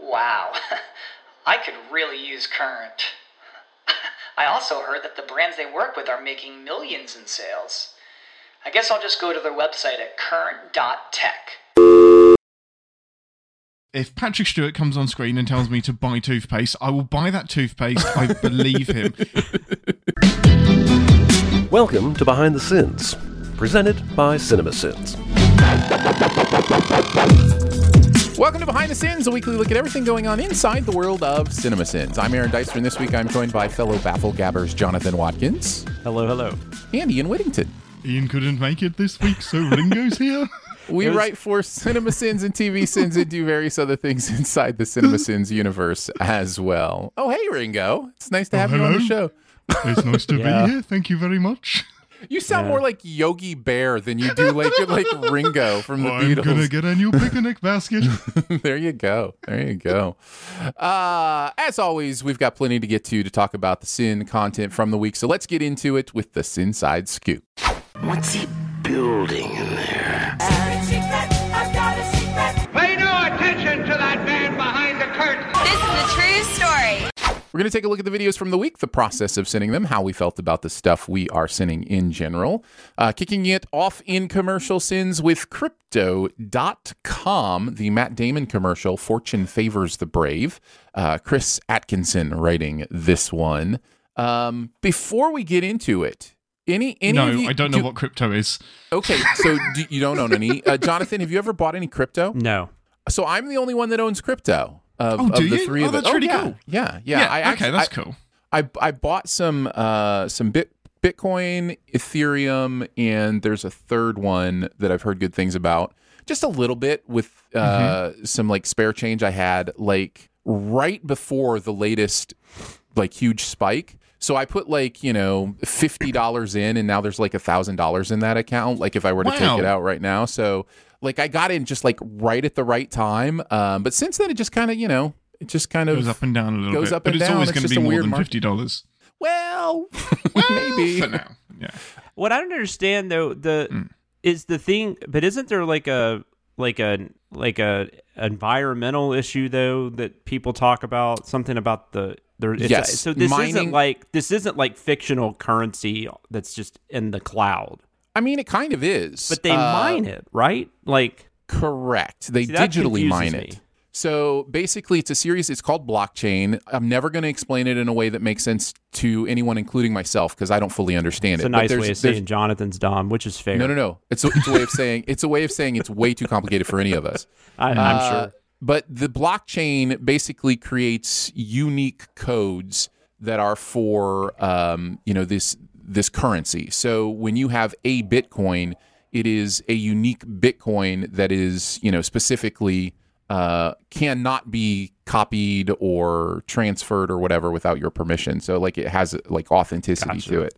Wow, I could really use Current. I also heard that the brands they work with are making millions in sales. I guess I'll just go to their website at current.tech. If Patrick Stewart comes on screen and tells me to buy toothpaste, I will buy that toothpaste. I believe him. Welcome to Behind the Sins, presented by CinemaSins. Welcome to Behind the Sins, a weekly look at everything going on inside the world of cinema sins. I'm Aaron Dicer, and this week I'm joined by fellow Baffle Gabbers Jonathan Watkins Hello, hello. and Ian Whittington. Ian couldn't make it this week, so Ringo's here. We write for Cinema Sins and TV Sins and do various other things inside the Cinema Sins universe as well. Oh, hey, Ringo. It's nice to Oh, have you on the hello. show. It's nice to Yeah. be here. Thank you very much. You sound Yeah. more like Yogi Bear than you do like like Ringo from the Beatles. I'm gonna get a new picnic basket. there you go. There you go. Uh, as always, we've got plenty to get to to talk about the sin content from the week. So let's get into it with the Sin Side Scoop. What's he building in there? We're going to take a look at the videos from the week, the process of sinning them, how we felt about the stuff we are sinning in general. Uh, kicking it off in commercial sins with Crypto.com, the Matt Damon commercial, Fortune Favors the Brave. Uh, Chris Atkinson writing this one. Um, before we get into it, any, any no, you, I don't know do- what crypto is. Okay, so do, you don't own any. Uh, Jonathan, have you ever bought any crypto? No. So I'm the only one that owns crypto. Of, Oh, of the you? three Oh, of us. that's really yeah. cool. Yeah, yeah. Yeah, I okay, actually, that's I- cool. I I bought some uh some bit Bitcoin, Ethereum, and there's a third one that I've heard good things about. Just a little bit with uh Mm-hmm. some like spare change I had like right before the latest like huge spike. So I put like, you know, fifty dollars in and now there's like a thousand dollars in that account, like if I were to take it out right now. So like I got in just like right at the right time. Um but since then it just kinda, you know, it just kind of Goes up and down a little goes bit, up but and it's down. always It's going to be more weird than fifty dollars Well, maybe. for now. Yeah. What I don't understand though, the Mm. is the thing, but isn't there like a like a like a environmental issue though that people talk about something about the there it's Yes, so this mining- isn't like this isn't like fictional currency that's just in the cloud. I mean, it kind of is. But they Uh, mine it, right? Like Correct. They See, digitally mine me. it. So basically, it's a series. It's called blockchain. I'm never going to explain it in a way that makes sense to anyone, including myself, because I don't fully understand it's it. a But nice there's- way of saying Jonathan's dumb, which is fair. No, no, no. It's a, it's a way of saying it's a way of saying it's way too complicated for any of us. I, I'm Uh, sure. But the blockchain basically creates unique codes that are for um, you know this this currency. So when you have a Bitcoin, it is a unique Bitcoin that is you know specifically uh, cannot be copied or transferred or whatever without your permission. So like it has like authenticity Gotcha. to it.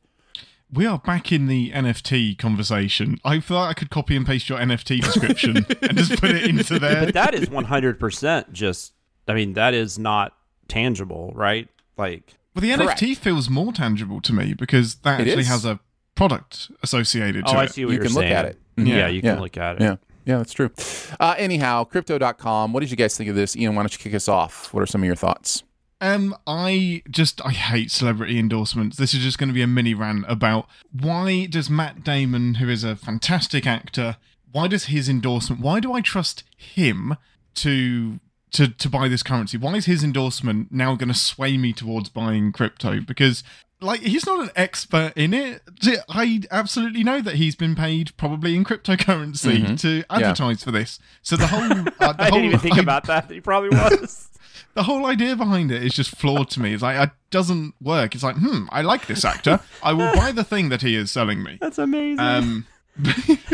We are back in the NFT conversation. I thought I could copy and paste your NFT description and just put it into there. But that is 100% just I mean that is not tangible, right? Like Well, the Correct. NFT feels more tangible to me because that It actually is. has a product associated to Oh, I it. see what You are can look at it. Yeah, Yeah. you can Yeah. look at it. Yeah. Yeah, that's true. Uh, anyhow, crypto.com. What did you guys think of this? Ian, why don't you kick us off? What are some of your thoughts? Um, I just I hate celebrity endorsements. This is just going to be a mini rant about why does Matt Damon, who is a fantastic actor, why does his endorsement? Why do I trust him to to to buy this currency? Why is his endorsement now going to sway me towards buying crypto? Because like he's not an expert in it. I absolutely know that he's been paid probably in cryptocurrency to advertise for this. So the whole uh, the I whole didn't even think I- about that. He probably was. the whole idea behind it is just flawed to me. It's like it doesn't work. It's like, hmm, I like this actor. I will buy the thing that he is selling me. That's amazing. Um,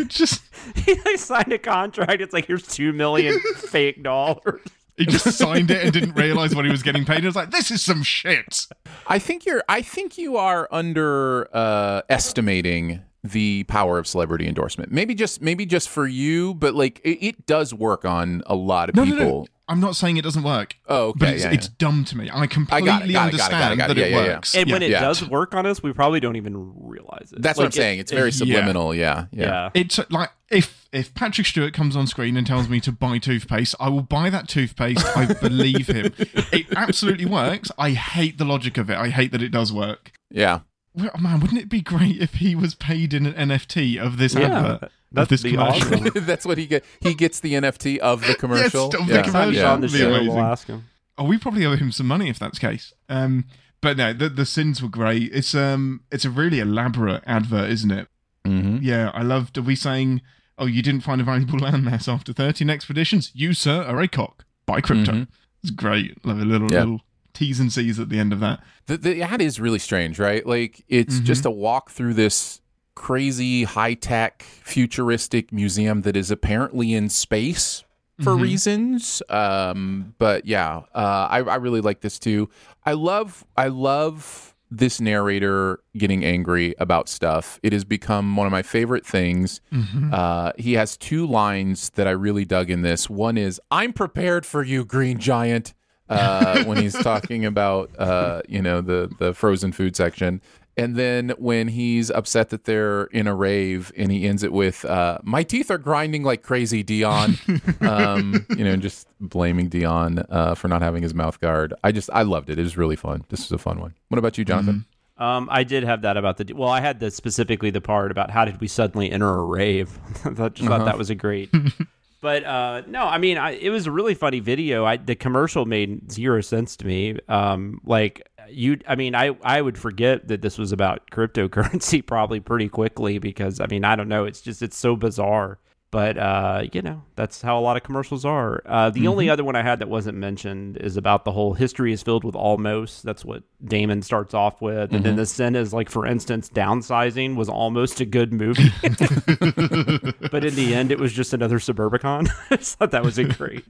just he like signed a contract. It's like here's two million fake dollars. He just signed it and didn't realize what he was getting paid. It was like, this is some shit. I think you're. I think you are under uh, estimating the power of celebrity endorsement. Maybe just maybe just for you, but like it, it does work on a lot of No, people. no, no. I'm not saying it doesn't work. Oh, okay, But it's, yeah, it's yeah. dumb to me. I completely got it, got it, got it, understand got that it yeah, works. And when it Yeah. does work on us, we probably don't even realize it. That's what I'm it- saying. It's very yeah. subliminal. Yeah, yeah. Yeah. It's like if if Patrick Stewart comes on screen and tells me to buy toothpaste, I will buy that toothpaste. I believe him. It absolutely works. I hate the logic of it. I hate that it does work. yeah. Well, man, wouldn't it be great if he was paid in an NFT of this Yeah, advert? Of this be commercial? awesome. That's what he get. He gets the NFT of the commercial. of the yeah. Next time he's commercial. on the show, we'll ask him. Oh, we probably owe him some money if that's the case. Um, but no, the the sins were great. It's um, it's a really elaborate advert, isn't it? Mhm. Yeah, I loved. Are we saying, oh, you didn't find a valuable landmass after thirteen expeditions? You, sir, are a cock. Buy crypto. Mhm. It's great. Love a little Yeah. little T's and C's at the end of that. The, the ad is really strange, right? Like it's Mhm. just a walk through this crazy high tech futuristic museum that is apparently in space for Mhm. reasons. Um, but yeah, uh, I, I really like this too. I love I love this narrator getting angry about stuff. It has become one of my favorite things. Uh, he has two lines that I really dug in this. One is "I'm prepared for you, Green Giant." uh, when he's talking about uh, you know the the frozen food section, and then when he's upset that they're in a rave, and he ends it with uh, "My teeth are grinding like crazy, Dion." um, you know, just blaming Dion uh, for not having his mouth guard. I just I loved it. It was really fun. This is a fun one. What about you, Jonathan? Um, I did have that about the. Well, I had the specifically the part about how did we suddenly enter a rave. I thought- just thought that was a great. but uh, no, I mean, I, it was a really funny video. I the commercial made zero sense to me. Um, like you, I mean, I I would forget that this was about cryptocurrency probably pretty quickly because I mean, I don't know. It's just it's so bizarre. But uh, you know, that's how a lot of commercials are. Uh, the only other one I had that wasn't mentioned is about the whole history is filled with almost. That's what Damon starts off with, and then the sin is like, for instance, downsizing was almost a good movie, but in the end, it was just another Suburbicon. I thought that was a great.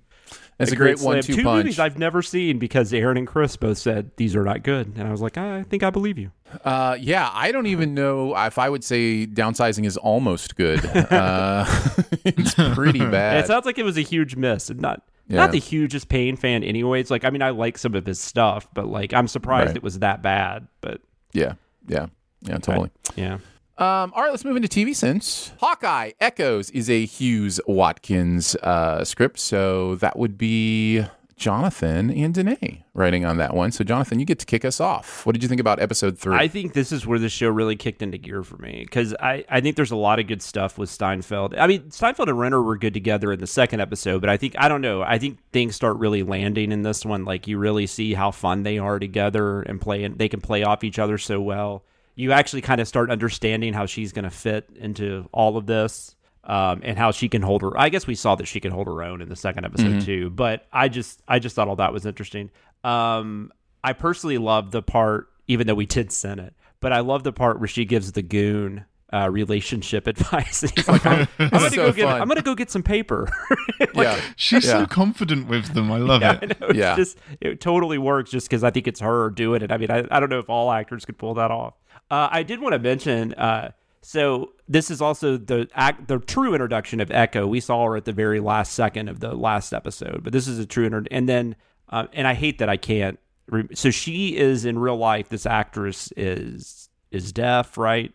It's a great slam. one-two Two punch. movies I've never seen because Aaron and Chris both said these are not good, and I was like, I think I believe you. Uh, yeah, I don't even know if I would say downsizing is almost good. Uh, it's pretty bad. it sounds like it was a huge miss. and Not Yeah. not the hugest Payne fan, anyways. Like, I mean, I like some of his stuff, but like, I'm surprised Right. it was that bad. But yeah, yeah, yeah, totally. yeah, Um, all right, let's move into TV Sins Hawkeye Echoes is a Hughes Watkins uh, script, so that would be Jonathan and Danae writing on that one. So, Jonathan, you get to kick us off. What did you think about episode three? I think this is where the show really kicked into gear for me because I, I think there's a lot of good stuff with Steinfeld. I mean, Steinfeld and Renner were good together in the second episode, but I think I don't know. I think things start really landing in this one. Like you really see how fun they are together and play, and they can play off each other so well. You actually kind of start understanding how she's going to fit into all of this. Um, and how she can hold her. I guess we saw that she can hold her own in the second episode too. But I just, I just thought all that was interesting. Um, I personally love the part, even though we did send it, but I love the part where she gives the goon uh, relationship advice. He's like, I'm, I'm gonna so go get, fun. I'm gonna go get some paper. yeah, She's Yeah. so confident with them. I love yeah, I it. know. It's Yeah. just it totally works just because I think it's her doing it. I mean, I, I don't know if all actors could pull that off. Uh, I did want to mention. Uh, so this is also the act, the true introduction of Echo. We saw her at the very last second of the last episode, but this is a true inter- and then uh, and I hate that I can't re- so she is in real life. This actress is is deaf, right?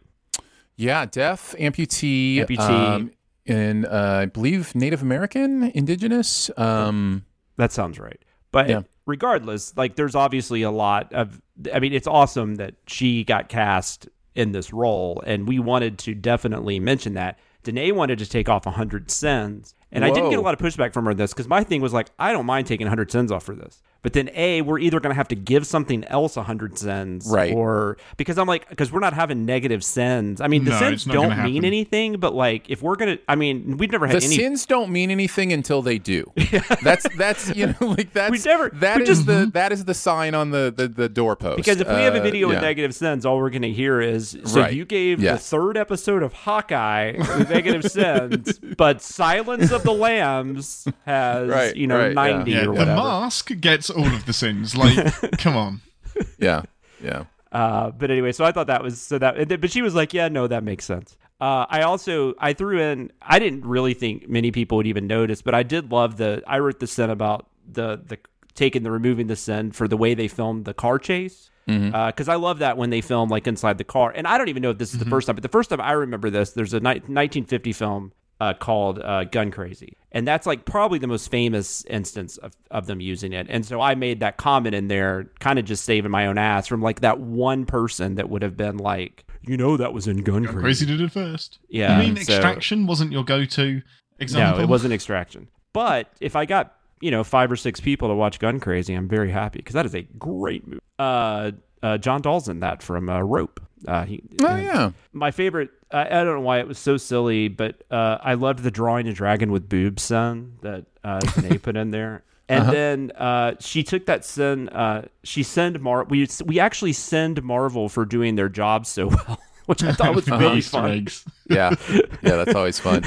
Yeah, deaf, amputee, Amputee. um, and uh, I believe Native American, indigenous. Um, That sounds right. But Yeah. Regardless, like there's obviously a lot of I mean, it's awesome that she got cast in this role and we wanted to definitely mention that. Danae wanted to take off 100 cents. And I didn't get a lot of pushback from her on this because my thing was like, I don't mind taking 100 cents off for this. But then, A, we're either going to have to give something else 100 cents. Right. Or because I'm like, because we're not having negative sins. I mean, the No, sins don't mean happen. anything, but like, if we're going to, I mean, we've never the had any. sins don't mean anything until they do. That's that's you know like that's We never- that we is just- the that is the sign on the the, the doorpost. Because if we have a Uh, video with yeah. negative sins, all we're going to hear is so Right. you gave Yes. the third episode of Hawkeye with negative sins, but Silence of the Lambs has Right, you know right, ninety Yeah, or the mask gets all of the sins. Like, come on. yeah yeah Uh, but anyway, so I thought that was so that, but she was like, yeah, no, that makes sense. Uh, I also I threw in. I didn't really think many people would even notice, but I did love the. I wrote the sin about the the taking the removing the sin for the way they filmed the car chase. Because I love that when they film like inside the car, and I don't even know if this is the first time, but the first time I remember this, there's a ni- 1950 film uh, called uh, Gun Crazy, and that's like probably the most famous instance of, of them using it. And so I made that comment in there, kind of just saving my own ass from like that one person that would have been like, you know, that was in Gun Crazy. Crazy did it first. Yeah, You mean so- extraction wasn't your go-to example? No, it wasn't Extraction. But if I got you know five or six people to watch Gun Crazy, I'm very happy because that is a great movie. Uh, uh, John Dall's in that from uh, Rope. Uh, he, oh yeah my favorite. I, I don't know why it was so silly, but uh, I loved the drawing a dragon with boobs son that uh, put in there. And then uh, she took that sin. Uh, she send Mar. We we actually send Marvel for doing their job so well, which I thought was really Easter fun. yeah yeah that's always fun.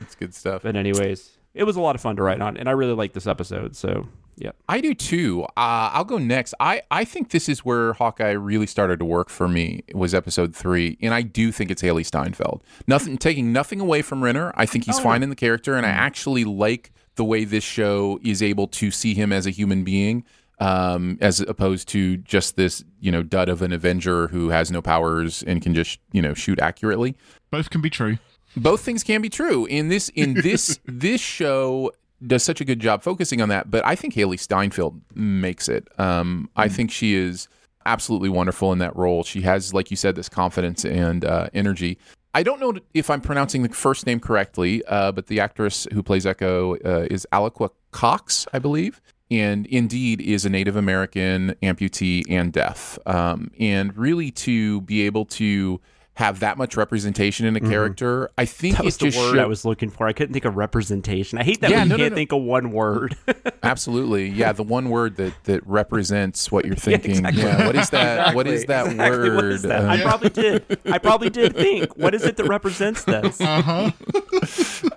It's good stuff. But anyways, it was a lot of fun to write on, and I really like this episode. So yeah, I do too. Uh, I'll go next. I, I think this is where Hawkeye really started to work for me. Was episode three, and I do think it's Hailee Steinfeld. Nothing taking nothing away from Renner. I think he's fine in the character, and I actually like the way this show is able to see him as a human being, um, as opposed to just this you know dud of an Avenger who has no powers and can just you know shoot accurately Both can be true. Both things can be true. In this in this this show does such a good job focusing on that but i think hailee steinfeld makes it. Um, i think she is absolutely wonderful in that role. She has like you said this confidence and uh, energy. I don't know if i'm pronouncing the first name correctly uh, but the actress who plays echo uh, is alaqua cox i believe and indeed is a native american amputee and deaf um, and really to be able to have that much representation in a character. I think that was the just word show- I was looking for. I couldn't think of representation. I hate that Yeah, when you no, no, can't no. think of one word. absolutely yeah the one word that that represents what you're Yeah, thinking. exactly. Yeah, what is that? What is that Exactly. word? What is that? Uh, I probably did. I probably did think. What is it that represents this? Uh-huh.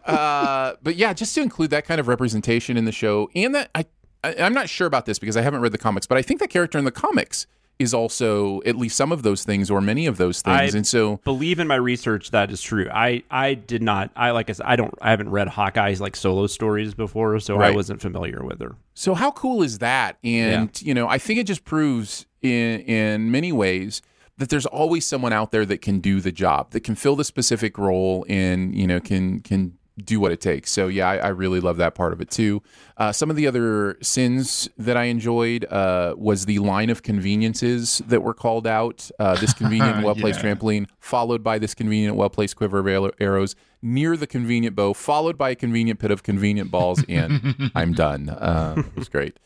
uh, but yeah, just to include that kind of representation in the show, and that I, I I'm not sure about this because I haven't read the comics, but I think that character in the comics is also at least some of those things or many of those things, I- and so Believe in my research that is true. I I did not. I like I said. I don't. I haven't read Hawkeye's like solo stories before, so I wasn't familiar with her. So how cool is that? And you know, I think it just proves in in many ways that there's always someone out there that can do the job, that can fill the specific role, and you know, can can do what it takes. So yeah, I, I really love that part of it too. Uh, some of the other sins that I enjoyed uh, was the line of conveniences that were called out. Uh, this convenient, well placed Yeah. trampoline, followed by this convenient, well placed quiver of arrows near the convenient bow, followed by a convenient pit of convenient balls, and I'm done. Uh, it was great.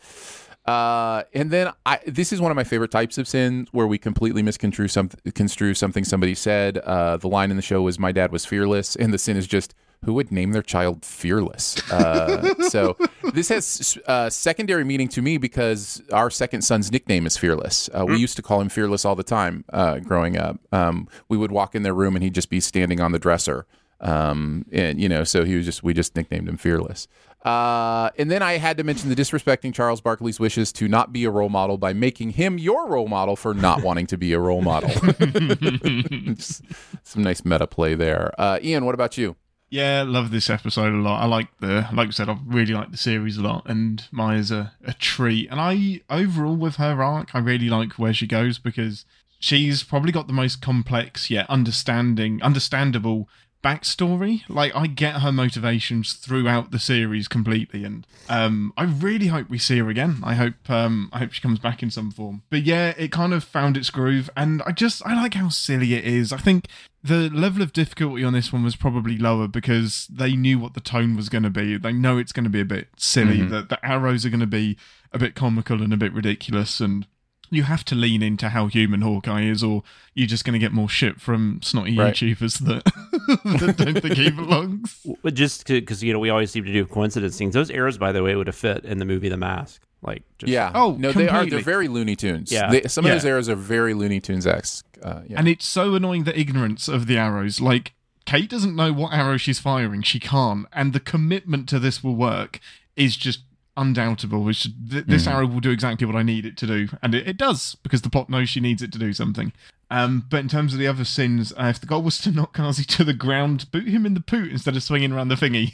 Uh, and then I, this is one of my favorite types of sins where we completely misconstrue some, construe something somebody said. Uh, the line in the show was "My dad was fearless," and the sin is just who would name their child fearless. Uh, so this has uh, secondary meaning to me because our second son's nickname is fearless. Uh, we used to call him fearless all the time uh, growing up. Um, we would walk in their room and he'd just be standing on the dresser. Um, and you know, so he was just we just nicknamed him fearless. Uh, and then I had to mention the disrespecting Charles Barkley's wishes to not be a role model by making him your role model for not wanting to be a role model. Some nice meta play there. Uh, Ian, what about you? Yeah, love this episode a lot. I like the, like I said, I really like the series a lot, and Maya's a, a treat. And I, overall, with her arc, I really like where she goes because she's probably got the most complex yet understanding, understandable backstory. Like I get her motivations throughout the series completely, and um, I really hope we see her again. I hope um, I hope she comes back in some form. But yeah, it kind of found its groove, and I just I like how silly it is. I think the level of difficulty on this one was probably lower because they knew what the tone was going to be. They know it's going to be a bit silly. Mhm. That the arrows are going to be a bit comical and a bit ridiculous, and you have to lean into how human Hawkeye is, or you're just going to get more shit from snotty Right. YouTubers that, that don't think he belongs. But just because you know we always seem to do coincidence things. Those arrows, by the way, would have fit in the movie The Mask. Like, just, Yeah. Oh, no, they are. They're very Looney Tunes. Yeah. They, some Yeah. of those arrows are very Looney Tunes esque. Uh, yeah. And it's so annoying the ignorance of the arrows. Like, Kate doesn't know what arrow she's firing. She can't. And the commitment to this will work is just undoubtable. It's just, th- this Mhm. arrow will do exactly what I need it to do. And it, it does, because the plot knows she needs it to do something. Um, but in terms of the other sins, uh, if the goal was to knock Kazi to the ground, boot him in the poot instead of swinging around the thingy.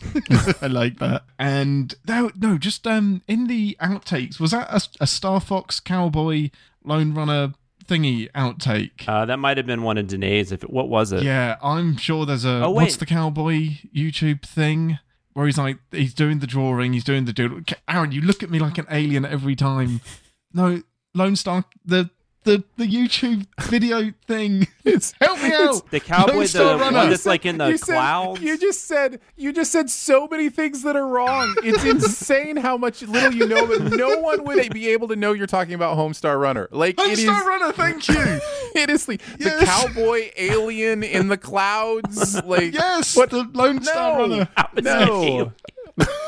I like that. And no, no, just um, in the outtakes, was that a, a Star Fox cowboy lone runner thingy outtake? Uh, that might have been one of Danae's. If it, what was it? Yeah, I'm sure there's a Oh, what's the cowboy YouTube thing where he's like he's doing the drawing, he's doing the doodle. Aaron, you look at me like an alien every time. No, Lone Star, the the the YouTube video thing. It's Help me out. The cowboy, Lone the Star one Runner. that's like in the you said- clouds. you just said you just said so many things that are wrong. It's insane how much little you know, but no one would be able to know you're talking about Homestar Runner. Like Lone it is, Star Runner, thank you. it is the, the cowboy alien in the clouds. Like yes, what? the Lone Star No. Runner. That was No.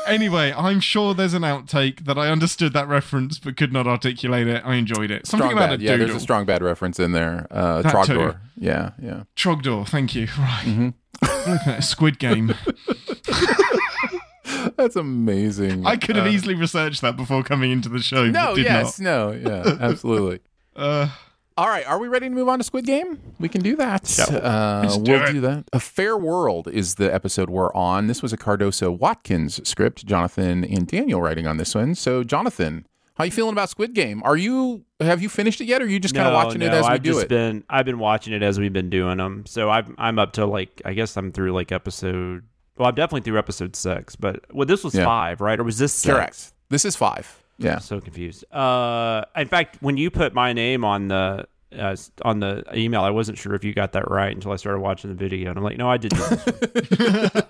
Anyway, I'm sure there's an outtake that I understood that reference but could not articulate it. I enjoyed it. Something strong about bad. a Yeah, there's a strong bad reference in there. Uh, That too. Trogdor. Yeah, yeah. Trogdor, thank you. Right. Mm-hmm. Looking at Squid Game. That's amazing. I could have Uh, easily researched that before coming into the show. No, yes, no, yeah, absolutely. Uh, All right, are we ready to move on to Squid Game? We can do that. Uh, Let's do we'll it. do that. A Fair World is the episode we're on. This was a Cardoso Watkins script. Jonathan and Daniel writing on this one. So, Jonathan, how you feeling about Squid Game? Are you have you finished it yet, or are you just kind of No, watching it as we I've do just it? Been, I've been watching it as we've been doing them. So I'm I'm up to like I guess I'm through like episode. Well, I'm definitely through episode six. But well, this was Yeah. five, right? Or was this six? Correct. This is five. Yeah. I'm so confused. Uh, in fact, when you put my name on the uh, on the email, I wasn't sure if you got that right until I started watching the video, and I'm like, no, I did. This.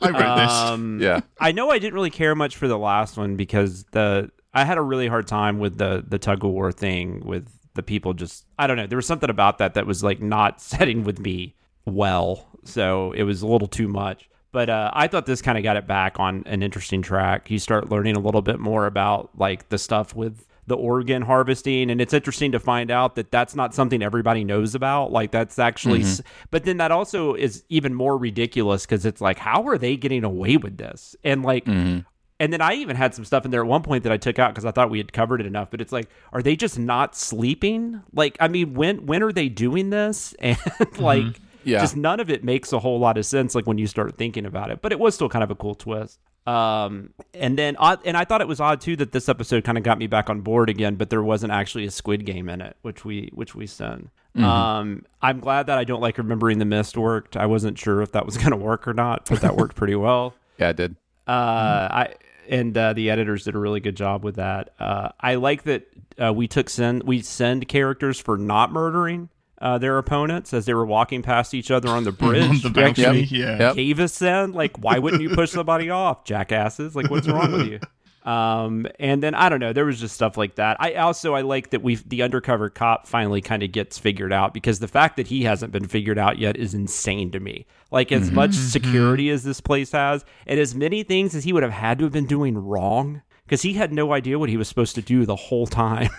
I read this. Um, Yeah. I know I didn't really care much for the last one because the I had a really hard time with the the tug of war thing with the people just I don't know there was something about that that was like not setting with me well so it was a little too much but uh, I thought this kind of got it back on an interesting track you start learning a little bit more about like the stuff with the organ harvesting and it's interesting to find out that that's not something everybody knows about like that's actually mm-hmm. s but then that also is even more ridiculous because it's like how are they getting away with this and like mm-hmm. and then I even had some stuff in there at one point that I took out because I thought we had covered it enough. But it's like, are they just not sleeping? Like, I mean, when when are they doing this? And like, mm-hmm. Yeah. just none of it makes a whole lot of sense. Like when you start thinking about it. But it was still kind of a cool twist. Um, and then odd, and I thought it was odd too that this episode kind of got me back on board again, but there wasn't actually a Squid Game in it, which we which we sent. Um, I'm glad that I don't like remembering the mist worked. I wasn't sure if that was going to work or not, but that worked pretty well. Yeah, it did. Uh, I and uh, the editors did a really good job with that. Uh, I like that uh, we took send we send characters for not murdering uh, their opponents as they were walking past each other on the bridge. on the We actually balcony. Yeah. Yep. gave us. Like, why wouldn't you push somebody off, jackasses? Like, what's wrong with you? Um, and then I don't know. There was just stuff like that. I also I like that we the undercover cop finally kind of gets figured out because the fact that he hasn't been figured out yet is insane to me. Like as much security as this place has, and as many things as he would have had to have been doing wrong because he had no idea what he was supposed to do the whole time.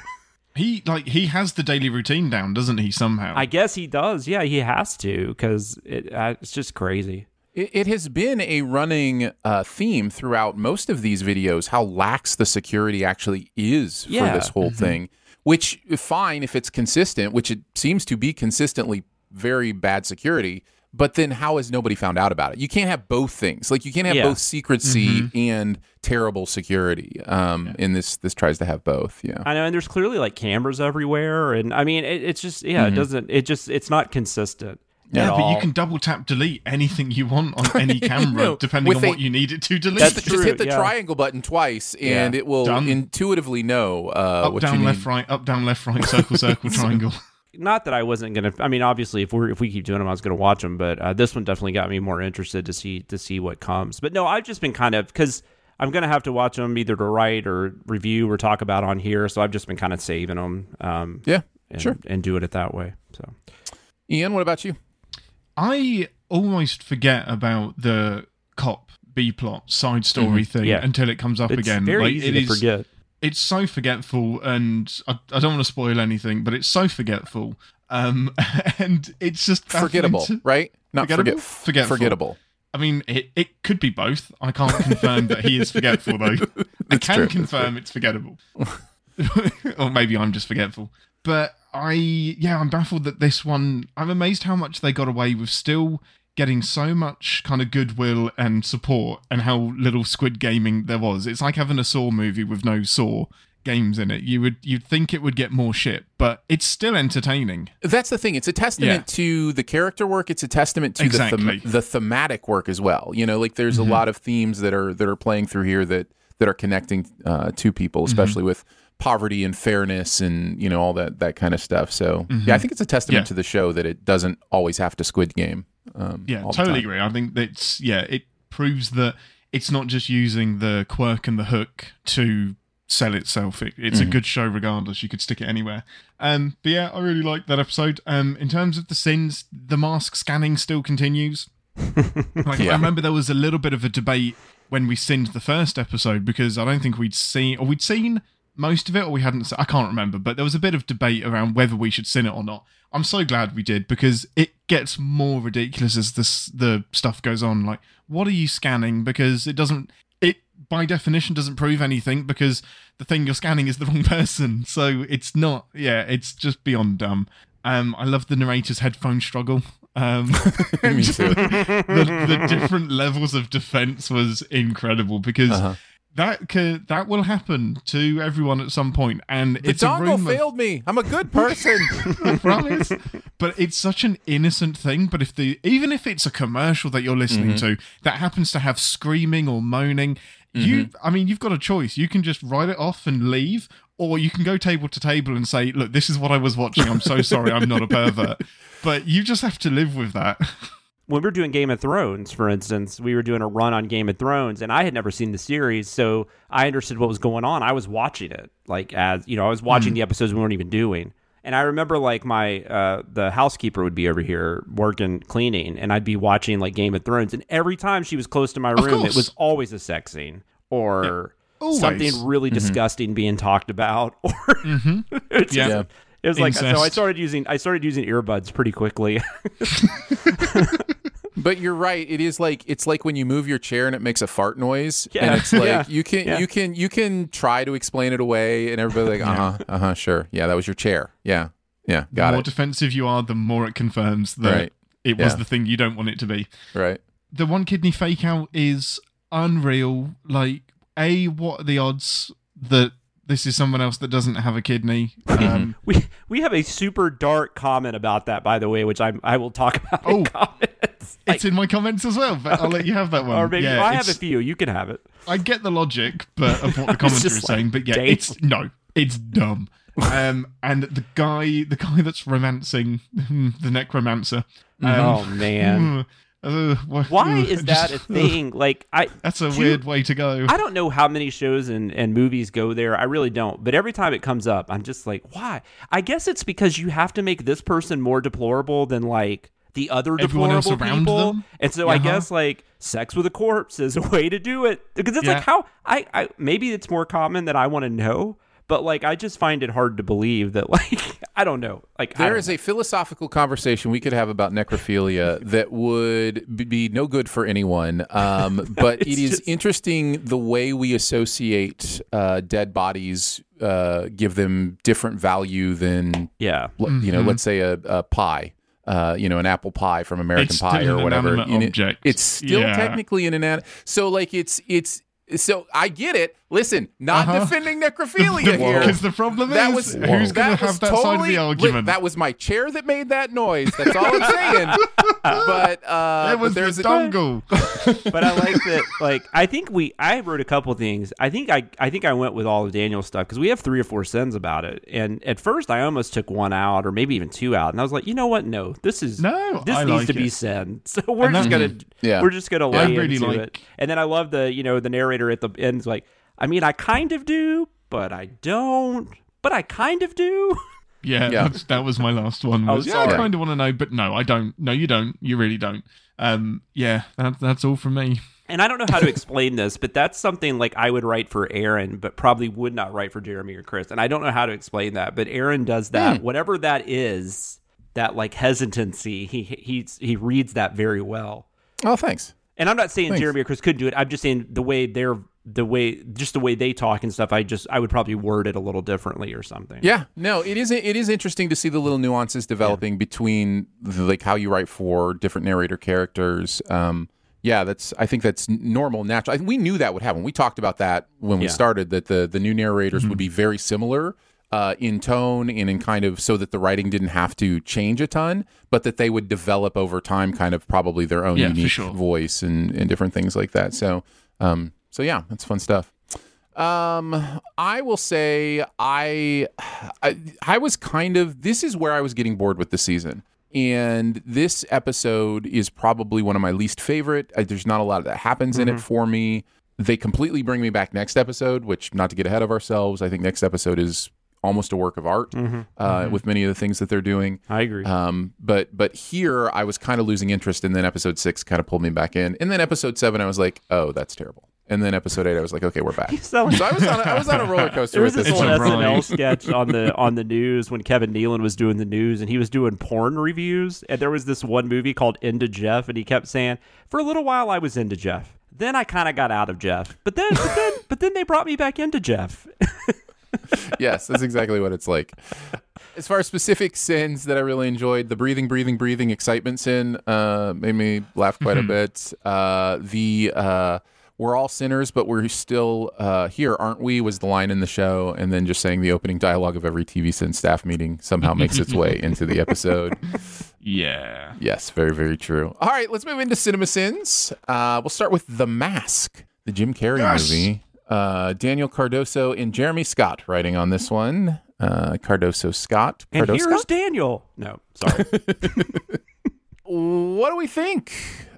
He like he has the daily routine down, doesn't he? Somehow. I guess he does. Yeah, he has to because it, uh, it's just crazy. It, it has been a running uh, theme throughout most of these videos how lax the security actually is Yeah. for this whole thing. Which fine if it's consistent, which it seems to be consistently very bad security. But then how has nobody found out about it? You can't have both things. Like you can't have Yeah. both secrecy Mm-hmm. and terrible security. Um, and this this tries to have both. Yeah. I know, and there's clearly like cameras everywhere, and I mean, it, it's just yeah, it doesn't. It just it's not consistent. Yeah, at but you can double tap delete anything you want on any camera, know, depending on a- what you need it to delete. That's just, true, just hit the yeah. triangle button twice, and Yeah. it will Done. intuitively know uh, up, what you down, need. left, right, up, down, left, right, circle, circle, triangle. Not that I wasn't gonna. I mean, obviously, if we are if we keep doing them, I was gonna watch them. But uh, this one definitely got me more interested to see to see what comes. But no, I've just been kind of because I'm gonna have to watch them either to write or review or talk about on here. So I've just been kind of saving them. Um, Yeah, and, sure. and doing it that way. So Ian, what about you? I almost forget about the cop B plot side story thing Mm-hmm. Yeah. until it comes up it's again. very like, easy it to is- forget. It's so forgetful, and I, I don't want to spoil anything, but it's so forgetful. Um, and it's just Forgettable, to- right? Not Forgettable? forget. Forgetful. Forgettable. I mean, it, it could be both. I can't confirm that he is forgetful, though. I can true, confirm it's forgettable. or maybe I'm just forgetful. But I, yeah, I'm baffled that this one, I'm amazed how much they got away with still getting so much kind of goodwill and support and how little squid gaming there was. It's like having a Saw movie with no Saw games in it. You would you'd think it would get more shit, but it's still entertaining. That's the thing. It's a testament to the character work. It's a testament to the, Exactly. them- the thematic work as well. You know, like there's a mm-hmm. lot of themes that are that are playing through here that that are connecting uh, to people, mm-hmm. especially with poverty and fairness and you know all that that kind of stuff. So yeah, mm-hmm. I think it's a testament Yeah. to the show that it doesn't always have to squid game. Um, Yeah, totally agree. I think that's yeah, it proves that it's not just using the quirk and the hook to sell itself. It, it's Mm-hmm. a good show regardless. You could stick it anywhere. Um, but yeah, I really liked that episode. Um, in terms of the sins, the mask scanning still continues. like Yeah. I remember there was a little bit of a debate when we sinned the first episode because I don't think we'd seen or we'd seen most of it or we hadn't I can't remember but there was a bit of debate around whether we should sin it or not I'm so glad we did because it gets more ridiculous as this the stuff goes on. Like what are you scanning? Because it doesn't it by definition doesn't prove anything because the thing you're scanning is the wrong person. So it's not yeah it's just beyond dumb. Um I love the narrator's headphone struggle. Um too. the, the different levels of defense was incredible because Uh-huh. That could, that will happen to everyone at some point, and The it's a dongle room of- failed me. I'm a good person. Promise. But it's such an innocent thing. But if the even if it's a commercial that you're listening Mm-hmm. to that happens to have screaming or moaning, you Mm-hmm. I mean you've got a choice. You can just write it off and leave, or you can go table to table and say, "Look, this is what I was watching. I'm so sorry. I'm not a pervert." But you just have to live with that. When we were doing Game of Thrones, for instance, we were doing a run on Game of Thrones, and I had never seen the series, so I understood what was going on. I was watching it, like as you know, I was watching the episodes we weren't even doing. And I remember like my uh, the housekeeper would be over here working cleaning, and I'd be watching like Game of Thrones, and every time she was close to my room, it was always a sex scene or Always. something really disgusting being talked about, or mm-hmm. it's Yeah. just- it was like so. I started using I started using earbuds pretty quickly. But you're right. It is like it's like when you move your chair and it makes a fart noise. Yeah. And it's like Yeah. you can Yeah. you can you can try to explain it away and everybody's like, uh-huh, uh-huh, sure. Yeah, that was your chair. Yeah. Yeah. the more it. defensive you are, the more it confirms that Right. it was Yeah. the thing you don't want it to be. right. The one kidney fake out is unreal. Like, A, what are the odds that this is someone else that doesn't have a kidney? Um, We we have a super dark comment about that, by the way, which I I will talk about in Oh. Comments. it's in my comments as well, but I'll let you have that one. or maybe yeah, I have a few. You can have it. I get the logic, but of what the commenter is like, saying, but yeah, damn. it's no, it's dumb. Um, and the guy, the guy that's romancing the necromancer. Um, oh man, uh, wh- why uh, is that a thing? Like I, That's a do- weird way to go. I don't know how many shows and, and movies go there. I really don't. But every time it comes up, I'm just like, why? I guess it's because you have to make this person more deplorable than like the other Everyone else deplorable around people. them? And so I Uh-huh. guess like sex with a corpse is a way to do it because it's Yeah. like how I, I maybe it's more common that I want to know. But like I just find it hard to believe that like I don't know like there is There a philosophical conversation we could have about necrophilia that would be no good for anyone. Um, but It's just- interesting the way we associate uh, dead bodies, uh, give them different value than yeah l- you know, let's say a, a pie. Uh, you know, an apple pie from American It's Pie or whatever. inanimate You know, object. It's still Yeah. technically an inanimate. So like it's it's so I get it. Listen, not Uh-huh. defending necrophilia here. Because the problem that is, was who's going that to was have that side of the argument? That was my chair that made that noise. That's all I'm saying. but uh, it was but there's the a, dongle. but I like that. Like, I think we. I wrote a couple things. I think I. I think I went with all of Daniel's stuff because we have three or four sins about it. And at first, I almost took one out, or maybe even two out. And I was like, you know what? No, this is No, This I needs like to be it. sin. So we're And just gonna. Yeah. We're just gonna Yeah, lay really into like- it. And then I love the. You know, the narrator at the end is like, I mean, I kind of do, but I don't. But I kind of do. Yeah, Yeah. That's, that was my last one. Oh, yeah. I kind of want to know, but no, I don't. No, you don't. You really don't. Um, yeah, that, that's all from me. And I don't know how to explain this, but that's something like I would write for Aaron, but probably would not write for Jeremy or Chris. And I don't know how to explain that, but Aaron does that. Hmm. Whatever that is, that like hesitancy, he he he reads that very well. oh, thanks. And I'm not saying Thanks. Jeremy or Chris couldn't do it. I'm just saying the way they're the way just the way they talk and stuff. I just I would probably word it a little differently or something. Yeah, no, it is it is interesting to see the little nuances developing between the, like how you write for different narrator characters. Um, yeah, that's I think that's normal, natural. I, we knew that would happen. We talked about that when we Yeah. started that the the new narrators would be very similar uh, in tone and in kind of so that the writing didn't have to change a ton, but that they would develop over time, kind of probably their own Yeah, unique sure. voice and and different things like that. So, um, so yeah, that's fun stuff. Um, I will say I, I I was kind of this is where I was getting bored with the season. And this episode is probably one of my least favorite. Uh, There's not a lot of that happens in it for me. They completely bring me back next episode, which not to get ahead of ourselves, I think next episode is almost a work of art uh, with many of the things that they're doing. I agree. Um, but but here I was kind of losing interest, and then episode six kind of pulled me back in, and then episode seven I was like, oh, that's terrible. And then episode eight I was like, okay, we're back. So- so I was on a, I was on a roller coaster There was this this old one. SNL sketch on the on the news when Kevin Nealon was doing the news and he was doing porn reviews and there was this one movie called Into Jeff and he kept saying for a little while I was into Jeff then I kind of got out of Jeff but then but then but then they brought me back into Jeff yes, that's exactly what it's like. As far as specific sins that I really enjoyed, the breathing, breathing, breathing excitement sin uh, made me laugh quite a bit. Uh, the uh, we're all sinners, but we're still uh, here, aren't we? Was the line in the show, and then just saying the opening dialogue of every TV sin staff meeting somehow makes its way into the episode. Yeah. Yes, very, very true. All right, let's move into cinema sins. Uh, we'll start with The Mask, the Jim Carrey Yes. movie. Uh, Daniel Cardoso and Jeremy Scott writing on this one. Uh, Cardoso Scott. and Cardoso here's Scott? Daniel no sorry what do we think?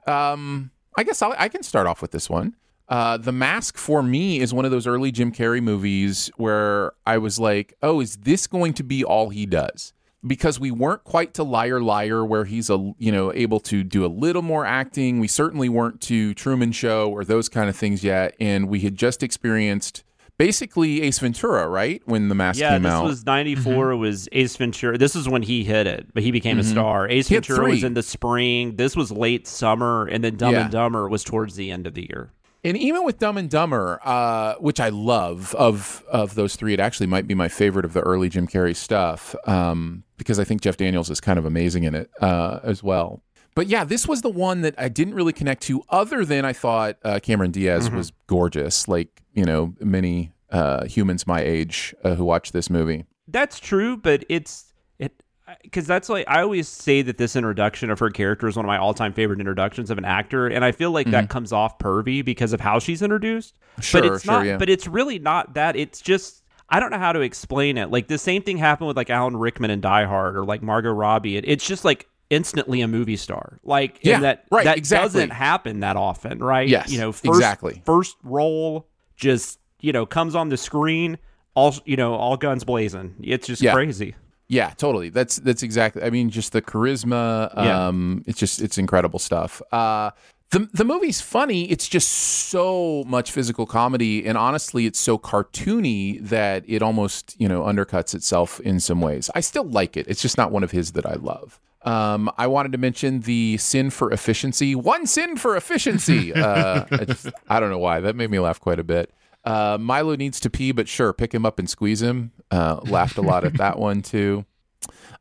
Um, I guess I'll, I can start off with this one. Uh, the Mask for me is one of those early Jim Carrey movies where I was like, "Oh, is this going to be all he does?" Because we weren't quite to Liar Liar, where he's a you know able to do a little more acting. We certainly weren't to Truman Show or those kind of things yet, and we had just experienced basically Ace Ventura, right? When the Mask yeah came this out, was 94 was Ace Ventura. This is when he hit it but he became a star. Ace Ventura was in the spring. This was late summer and then Dumb Yeah. and Dumber was towards the end of the year And even with Dumb and Dumber, uh, which I love of of those three, it actually might be my favorite of the early Jim Carrey stuff um, because I think Jeff Daniels is kind of amazing in it uh, as well. But yeah, this was the one that I didn't really connect to, other than I thought uh, Cameron Diaz was gorgeous, like you know many uh, humans my age uh, who watch this movie. That's true, but it's it because that's like I always say that this introduction of her character is one of my all-time favorite introductions of an actor, and I feel like that mm-hmm. comes off pervy because of how she's introduced. Sure, but it's sure, not. yeah. But it's really not that. It's just I don't know how to explain it. Like the same thing happened with like Alan Rickman and Die Hard, or like Margot Robbie. It, it's just like instantly a movie star. Like Yeah, that right, that exactly. doesn't happen that often, right? Yes, you know, first, exactly. First role just you know comes on the screen. All you know, all guns blazing. It's just Yeah. crazy. Yeah, totally. That's that's exactly. I mean, just the charisma. Yeah. Um, it's just it's incredible stuff. Uh, the the movie's funny. It's just so much physical comedy, and honestly, it's so cartoony that it almost you know undercuts itself in some ways. I still like it. It's just not one of his that I love. Um, I wanted to mention the sin for efficiency. One sin for efficiency. Uh, I, just, I don't know why that made me laugh quite a bit. Uh, Milo needs to pee, but sure, pick him up and squeeze him. Uh, laughed a lot at that one too.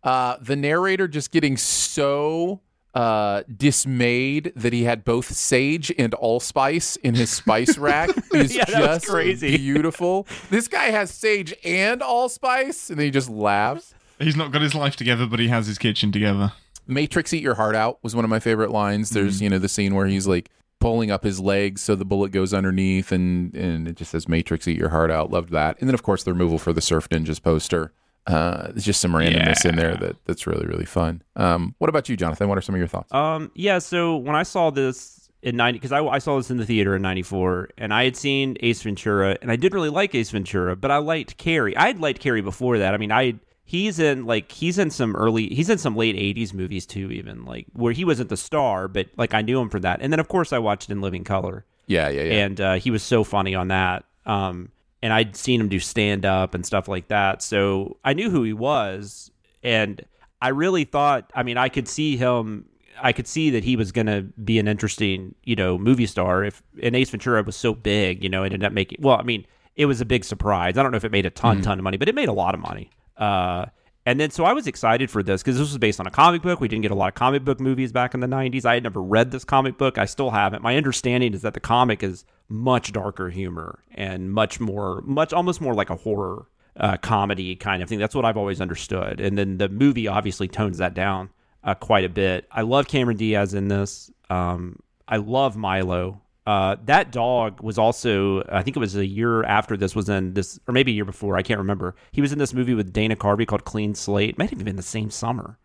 Uh, the narrator just getting so uh, dismayed that he had both sage and allspice in his spice rack is Yeah, just crazy. beautiful. This guy has sage and allspice, and then he just laughs. He's not got his life together, but he has his kitchen together. Matrix Eat Your Heart Out was one of my favorite lines. There's, you know, the scene where he's like pulling up his legs so the bullet goes underneath and and it just says Matrix Eat Your Heart Out. Loved that. And then of course the removal for the Surf Ninjas poster. Uh, there's just some randomness in there that that's really really fun. Um, what about you, Jonathan? What are some of your thoughts? Um, yeah. So when I saw this in ninety, because I, I saw this in the theater in '94, and I had seen Ace Ventura, and I didn't really like Ace Ventura, but I liked Carrey. I had liked Carrey before that. I mean, I he's in like he's in some early, he's in some late '80s movies too, even like where he wasn't the star, but like I knew him for that. And then of course I watched In Living Color, yeah, yeah, yeah. and uh, he was so funny on that. Um, and I'd seen him do stand up and stuff like that, so I knew who he was, and I really thought. I mean, I could see him. I could see that he was going to be an interesting, you know, movie star. If and Ace Ventura was so big, you know, it ended up making. Well, I mean, it was a big surprise. I don't know if it made a ton, ton of money, but it made a lot of money. Uh, and then so I was excited for this because this was based on a comic book. We didn't get a lot of comic book movies back in the 90s. I had never read this comic book. I still haven't. My understanding is that the comic is much darker humor and much more, much almost more like a horror uh, comedy kind of thing. That's what I've always understood. And then the movie obviously tones that down uh, quite a bit. I love Cameron Diaz in this. Um, I love Milo. Uh, that dog was also, I think it was a year after this was in this, or maybe a year before. I can't remember. He was in this movie with Dana Carvey called Clean Slate. Might have been the same summer.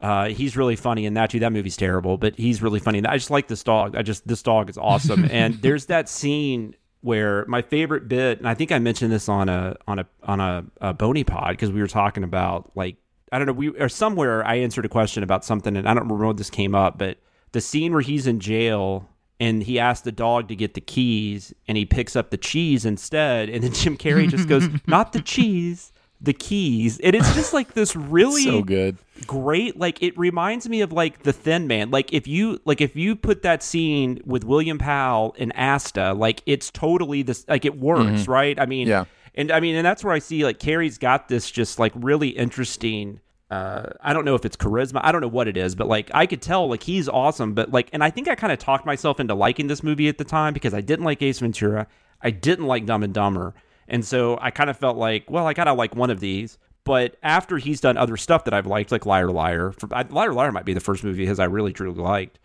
Uh, he's really funny in that too. That movie's terrible, but he's really funny. I just like this dog. I just this dog is awesome. and there's that scene where my favorite bit, and I think I mentioned this on a on a on a, a Boney pod because we were talking about like I don't know we or somewhere I answered a question about something, and I don't remember when this came up, but the scene where he's in jail and he asks the dog to get the keys and he picks up the cheese instead and then Jim Carrey just goes not the cheese the keys and it's just like this really so good. great like it reminds me of like the thin man like if you like if you put that scene with william powell and asta like it's totally this like it works mm-hmm. right i mean Yeah. and i mean and that's where i see like carrey's got this just like really interesting uh, I don't know if it's charisma. I don't know what it is, but like I could tell, like he's awesome. But like, and I think I kind of talked myself into liking this movie at the time because I didn't like Ace Ventura, I didn't like Dumb and Dumber, and so I kind of felt like, well, I gotta like one of these. But after he's done other stuff that I've liked, like Liar Liar, for, I, Liar Liar might be the first movie of his I really truly liked,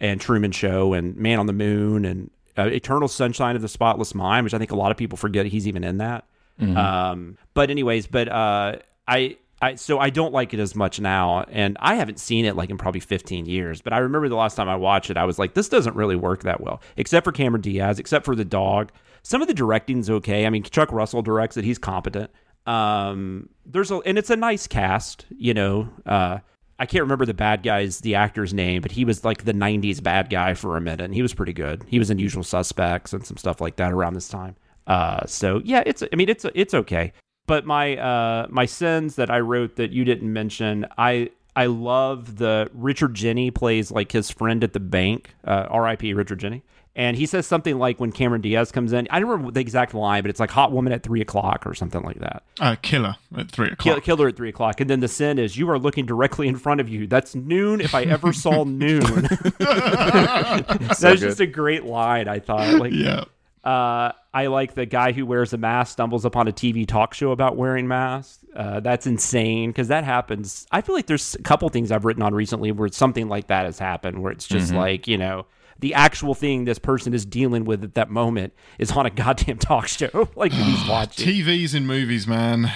and Truman Show, and Man on the Moon, and uh, Eternal Sunshine of the Spotless Mind, which I think a lot of people forget he's even in that. Um, but anyways, but uh, I. I, so I don't like it as much now, and I haven't seen it like in probably 15 years. But I remember the last time I watched it, I was like, this doesn't really work that well, except for Cameron Diaz, except for the dog. Some of the directing's okay. I mean, Chuck Russell directs it; he's competent. Um, there's a, and it's a nice cast. You know, uh, I can't remember the bad guy's the actor's name, but he was like the '90s bad guy for a minute, and he was pretty good. He was in Usual Suspects and some stuff like that around this time. Uh, so yeah, it's I mean it's it's okay. But my uh my sins that I wrote that you didn't mention, I I love the Richard Jeni plays like his friend at the bank, uh, R.I.P. Richard Jeni. And he says something like when Cameron Diaz comes in, I don't remember the exact line, but it's like hot woman at three o'clock or something like that. Uh, killer at three o'clock. kill her at three o'clock. And then the sin is you are looking directly in front of you. That's noon if I ever saw noon. That's good. just a great line, I thought. Like yeah. Uh, I like the guy who wears a mask stumbles upon a TV talk show about wearing masks. Uh, that's insane because that happens. I feel like there's a couple things I've written on recently where something like that has happened, where it's just like you know the actual thing this person is dealing with at that moment is on a goddamn talk show, like he's watching. TVs and movies, man.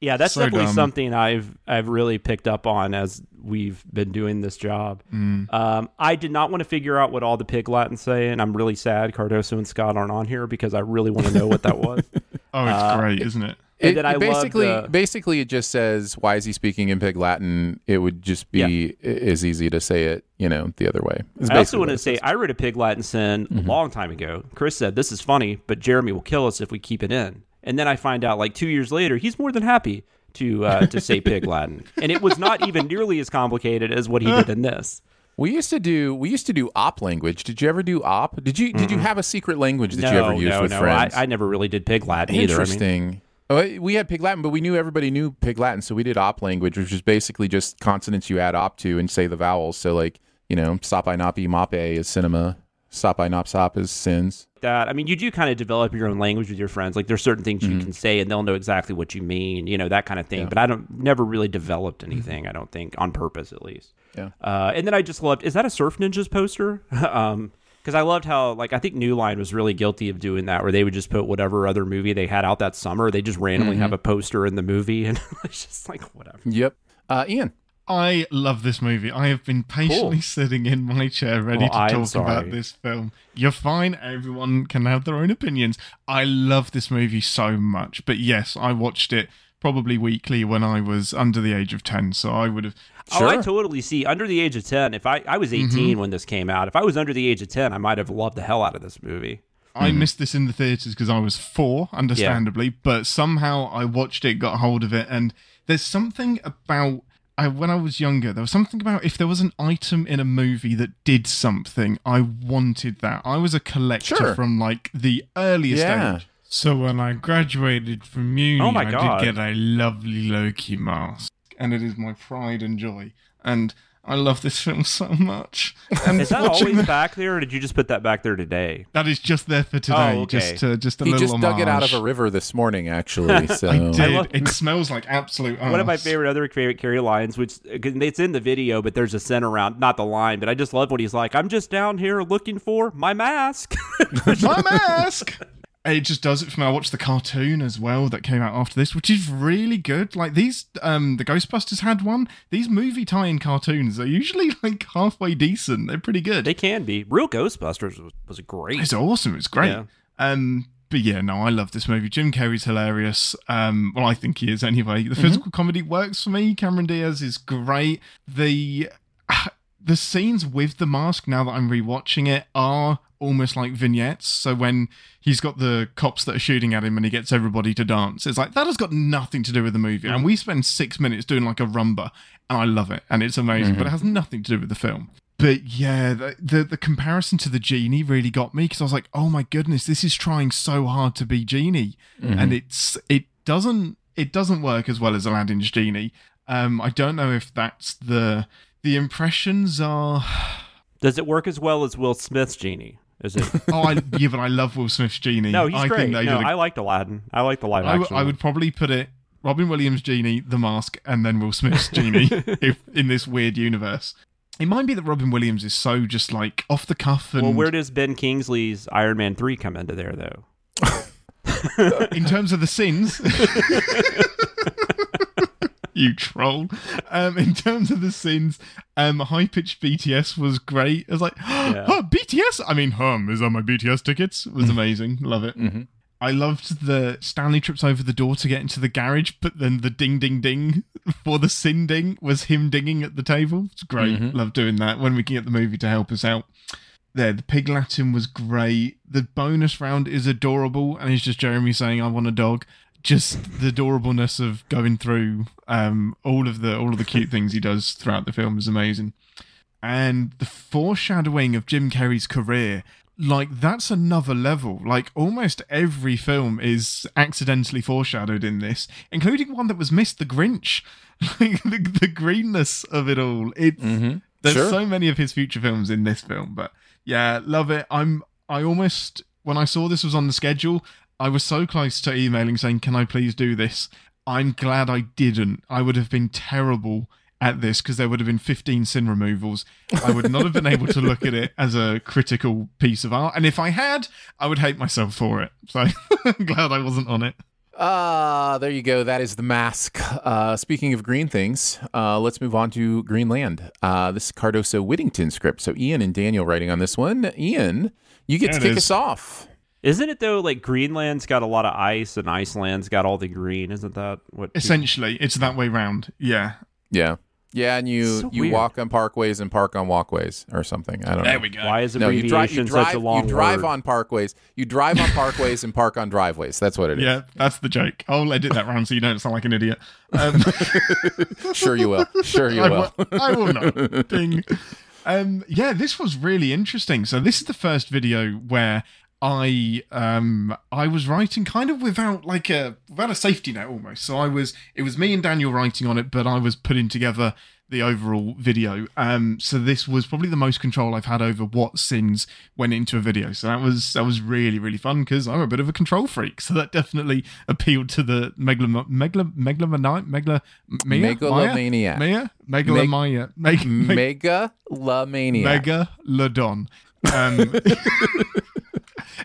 Yeah, that's So definitely dumb. something I've I've really picked up on as we've been doing this job. Mm. Um, I did not want to figure out what all the pig Latin say, and I'm really sad Cardoso and Scott aren't on here because I really want to know what that was. Oh, it's great, isn't it? And It- then I it basically the- basically it just says why is he speaking in pig Latin? It would just be i- as easy to say it, you know, the other way. It's I also basically want to it say says. I read a pig Latin sin Mm-hmm. a long time ago. Chris said this is funny, but Jeremy will kill us if we keep it in. And then I find out like two years later he's more than happy to uh, to say pig Latin, and it was not even nearly as complicated as what he did in this. we used to do we used to do op language. Did you ever do op? Did you did you have a secret language that no, you ever used no, with no. friends? I, I never really did pig Latin either. I mean, Interesting. Oh, we had Pig Latin, but we knew everybody knew Pig Latin, so we did op language, which is basically just consonants you add op to and say the vowels. So, like, you know, sop I napi mape is cinema, sop I nop sop is sins. That I mean, you do kind of develop your own language with your friends. Like, there's certain things you can say, and they'll know exactly what you mean. You know that kind of thing. But I don't never really developed anything. I don't think on purpose, at least. Yeah. Uh, and then I just loved. Is that a Surf Ninjas poster? um, because I loved how like I think New Line was really guilty of doing that, where they would just put whatever other movie they had out that summer, they just randomly have a poster in the movie, and it's just like whatever. Yep. Uh, Ian. I love this movie. I have been patiently Cool. sitting in my chair ready Well, to talk about this film. You're fine. Everyone can have their own opinions. I love this movie so much. But yes, I watched it probably weekly when I was under the age of 10. So I would have. Oh, I totally see. Under the age of ten, if I I was mm-hmm. 18 when this came out, if I was under the age of ten, I might have loved the hell out of this movie. I mm-hmm. missed this in the theaters because I was four, understandably, but somehow I watched it, got hold of it, and there's something about I, when I was younger, there was something about if there was an item in a movie that did something, I wanted that. I was a collector Sure. from like the earliest Yeah. age. So when I graduated from uni, Oh my I God. did get a lovely Loki mask, and it is my pride and joy. And I love this film so much. And Is that always the- back there, or did you just put that back there today? that is just there for today, Oh, okay. just to, just a He little just dug it out of a river this morning, actually. So I did. love- it smells like absolute. One of my favorite other favorite Carrey lines, which 'cause it's in the video, but there's a scent around, not the line, but I just love when he's like, "I'm just down here looking for my mask." my mask. It just does it for me. I watched the cartoon as well that came out after this, which is really good. Like these, um, the Ghostbusters had one. These movie tie-in cartoons are usually like halfway decent. They're pretty good. they can be. Real Ghostbusters was, was great. It's awesome. It's great. Yeah. Um, but yeah, no, I love this movie. Jim Carrey's hilarious. Um, well, I think he is anyway. Mm-hmm. The physical comedy works for me. Cameron Diaz is great. The the scenes with the mask, now that I'm rewatching it, are almost like vignettes. So when he's got the cops that are shooting at him and he gets everybody to dance, it's like that has got nothing to do with the movie. And mm. we spend six minutes doing like a rumba, and I love it, and it's amazing. But it mm-hmm. has nothing to do with the film. But yeah, the, the the comparison to the genie really got me because I was like, oh my goodness, this is trying so hard to be genie, mm-hmm. and it's it doesn't it doesn't work as well as Aladdin's genie. Um, I don't know if that's the the impressions are. Does it work as well as Will Smith's genie? Is it? Oh, I, yeah, but I love Will Smith's genie. No, he's I great. Think they No, a- I liked Aladdin. I like the live I, w- action. I would probably put it Robin Williams' genie, The Mask, and then Will Smith's genie if, in this weird universe. It might be that Robin Williams is so just like off the cuff and Well, where does Ben Kingsley's Iron Man three come into there though? in terms of the sins. You troll. Um, in terms of the sins, um, high pitched BTS was great. It was like, oh, BTS. I mean, hum is on my BTS tickets. It was amazing. Love it. I loved the Stanley trips over the door to get into the garage, but then the ding ding ding for the sin ding was him dinging at the table. It's great. Love doing that when we can get the movie to help us out. There, the pig Latin was great. The bonus round is adorable, and it's just Jeremy saying, "I want a dog." Just the adorableness of going through um, all of the all of the cute things he does throughout the film is amazing, and the foreshadowing of Jim Carrey's career, like that's another level. Like almost every film is accidentally foreshadowed in this, including one that was missed, The Grinch. Like the, the greenness of it all. It's there's Sure. so many of his future films in this film, but yeah, love it. I'm I almost when I saw this was on the schedule, I was so close to emailing saying, "Can I please do this?" I'm glad I didn't. I would have been terrible at this because there would have been 15 sin removals. I would not have been able to look at it as a critical piece of art, and if I had, I would hate myself for it. So I'm glad I wasn't on it. Ah, there you go. That is the mask. Uh, speaking of green things, uh, let's move on to Greenland. Uh, this is Cardoso Whittington script. So Ian and Daniel writing on this one. Ian, you get There to kick is. us off. Isn't it though? Like Greenland's got a lot of ice, and Iceland's got all the green. Isn't that what? Essentially, it's that way round. Yeah. Yeah, yeah, and you So you weird. walk on parkways and park on walkways or something. I don't know. There we go. Why is No, you drive. You drive. such a long you drive word? on parkways. You drive on parkways and park on driveways. That's what it is. Yeah, that's the joke. I'll edit that round so you don't sound like an idiot. Um, Sure you will. Sure you I will. will. I will not. Ding. Um, yeah, this was really interesting. So this is the first video where I um I was writing kind of without like a without a safety net almost. So I was it was me and Daniel writing on it, but I was putting together the overall video. Um, so this was probably the most control I've had over what sins went into a video. So that was that was really really fun because I'm a bit of a control freak. So that definitely appealed to the megalo megalo megalomaniac megalo Megalomaniac. Maya megalomania meg, meg, Megalomania. megalodon. Um,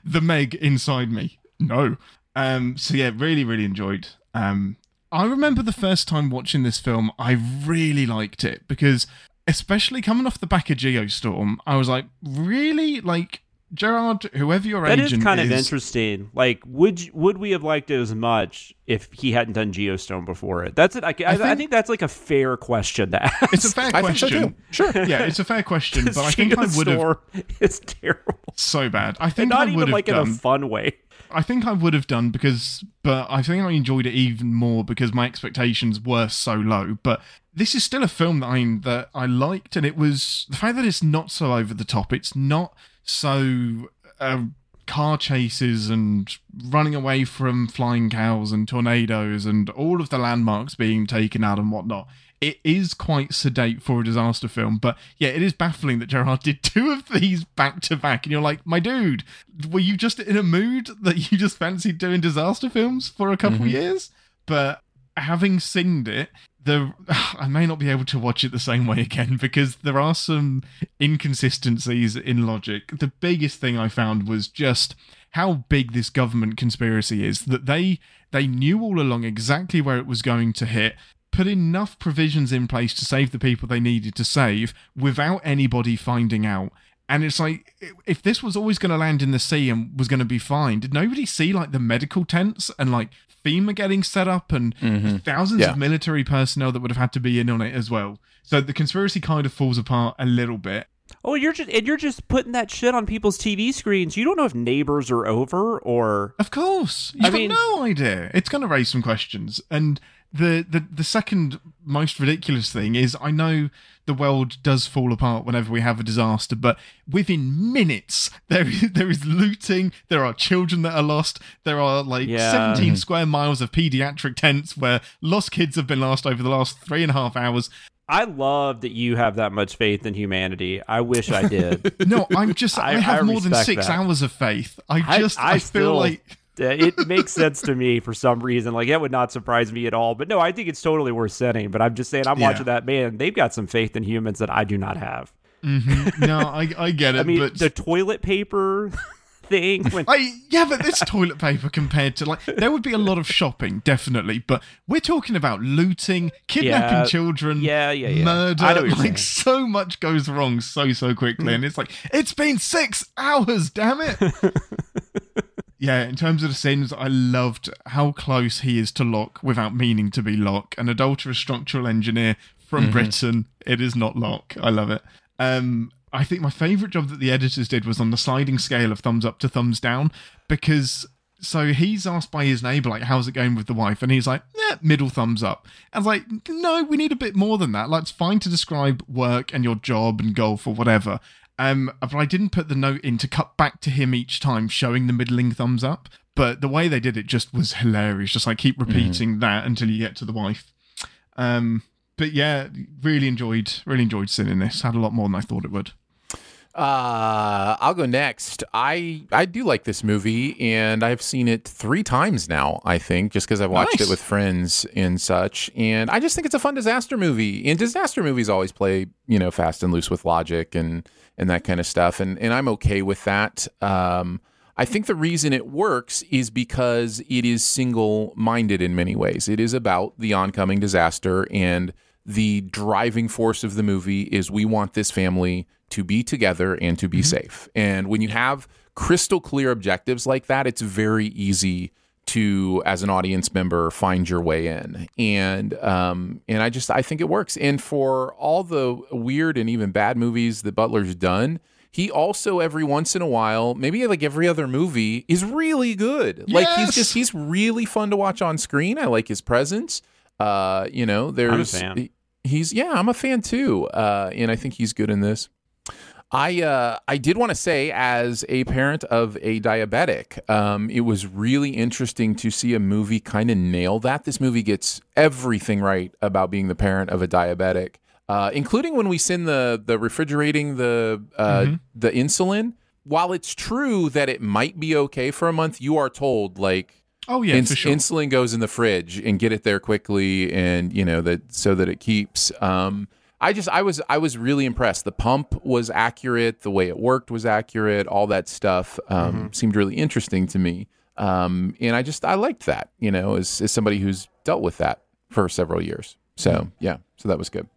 the Meg inside me. No. Um, so yeah, really, really enjoyed. Um, I remember the first time watching this film, I really liked it because, especially coming off the back of Geostorm, I was like, really, like Gerard, whoever your That agent is kind of interesting. Like, would you- would we have liked it as much if he hadn't done Geostorm before it? That's it. I, I, I, think- think, that's like a fair question to ask. It's a fair I think so question. too. Sure. Yeah, it's a fair question, but I think I would have Geostorm is terrible. so bad. I And think not I would even have like done. in a fun way. I think I would have done because, but I think I enjoyed it even more because my expectations were so low. But this is still a film that I that I liked, and it was the fact that it's not so over the top. It's not so uh, car chases and running away from flying cows and tornadoes and all of the landmarks being taken out and whatnot. It is quite sedate for a disaster film, but yeah, it is baffling that Gerard did two of these back to back, and you're like, my dude, were you just in a mood that you just fancied doing disaster films for a couple years? But having seen it, the I may not be able to watch it the same way again because there are some inconsistencies in logic. The biggest thing I found was just how big this government conspiracy is that they they knew all along exactly where it was going to hit put enough provisions in place to save the people they needed to save without anybody finding out and it's like, if this was always going to land in the sea and was going to be fine, did nobody see like the medical tents and like FEMA getting set up and mm-hmm. thousands Yeah. of military personnel that would have had to be in on it as well? So the conspiracy kind of falls apart a little bit. Oh, you're just and you're just putting that shit on people's TV screens. You don't know if neighbors are over or Of course, you've I got mean- no idea. It's going to raise some questions. And the, the the second most ridiculous thing is, I know the world does fall apart whenever we have a disaster, but within minutes there is, there is looting. There are children that are lost. There are like Yeah. 17 mm-hmm. square miles of pediatric tents where lost kids have been lost over the last three and a half hours. I love that you have that much faith in humanity. I wish I did. No, I'm just I, I- have I more than six that. hours of faith. I just I, I feel still- like Uh, it makes sense to me for some reason. Like that would not surprise me at all. But no, I think it's totally worth setting. But I'm just saying, I'm Yeah. watching that man. They've got some faith in humans that I do not have. Mm-hmm. no, I I get it. I mean, but the toilet paper thing. When, I, yeah, but this toilet paper compared to like there would be a lot of shopping, definitely. But we're talking about looting, kidnapping Yeah. children, Yeah, yeah, yeah. murder. I know what like so much goes wrong so so quickly, mm. and it's like it's been six hours, damn it. yeah, in terms of the sins, I loved how close he is to Locke without meaning to be Locke, an adulterous structural engineer from Mm-hmm. Britain. It is not Locke. I love it. Um, I think my favourite job that the editors did was on the sliding scale of thumbs up to thumbs down because so he's asked by his neighbour like how's it going with the wife and he's like yeah middle thumbs up I was like no we need a bit more than that like it's fine to describe work and your job and golf or whatever um but I didn't put the note in to cut back to him each time showing the middling thumbs up. But the way they did it just was hilarious. Just like keep repeating that until you get to the wife. Um but yeah really enjoyed really enjoyed seeing this. Had a lot more than I thought it would Uh, I'll go next. I I do like this movie, and I've seen it three times now. I think just because I've watched Nice. it with friends and such, and I just think it's a fun disaster movie. And disaster movies always play, you know, fast and loose with logic and and that kind of stuff, and and I'm okay with that. Um, I think the reason it works is because it is single minded in many ways. It is about the oncoming disaster, and the driving force of the movie is we want this family to be together and to be safe. And when you have crystal clear objectives like that, it's very easy to as an audience member find your way in. And um and i just i think it works. And for all the weird and even bad movies that butler's done he also every once in a while maybe like every other movie is really good. Like he's just he's really fun to watch on screen. I like his presence uh you know there's he's yeah i'm a fan too uh and i think he's good in this I uh, I did want to say, as a parent of a diabetic, um, it was really interesting to see a movie kind of nail that. This movie gets everything right about being the parent of a diabetic, uh, including when we send the the refrigerating the uh, Mm-hmm. the insulin. While it's true that it might be okay for a month, you are told like Oh yeah, ins- for sure. insulin goes in the fridge and get it there quickly and you know that so that it keeps um i just i was i was really impressed. The pump was accurate the way it worked was accurate all that stuff um Mm-hmm. seemed really interesting to me. Um and i just i liked that you know as, as somebody who's dealt with that for several years. So yeah. so that was good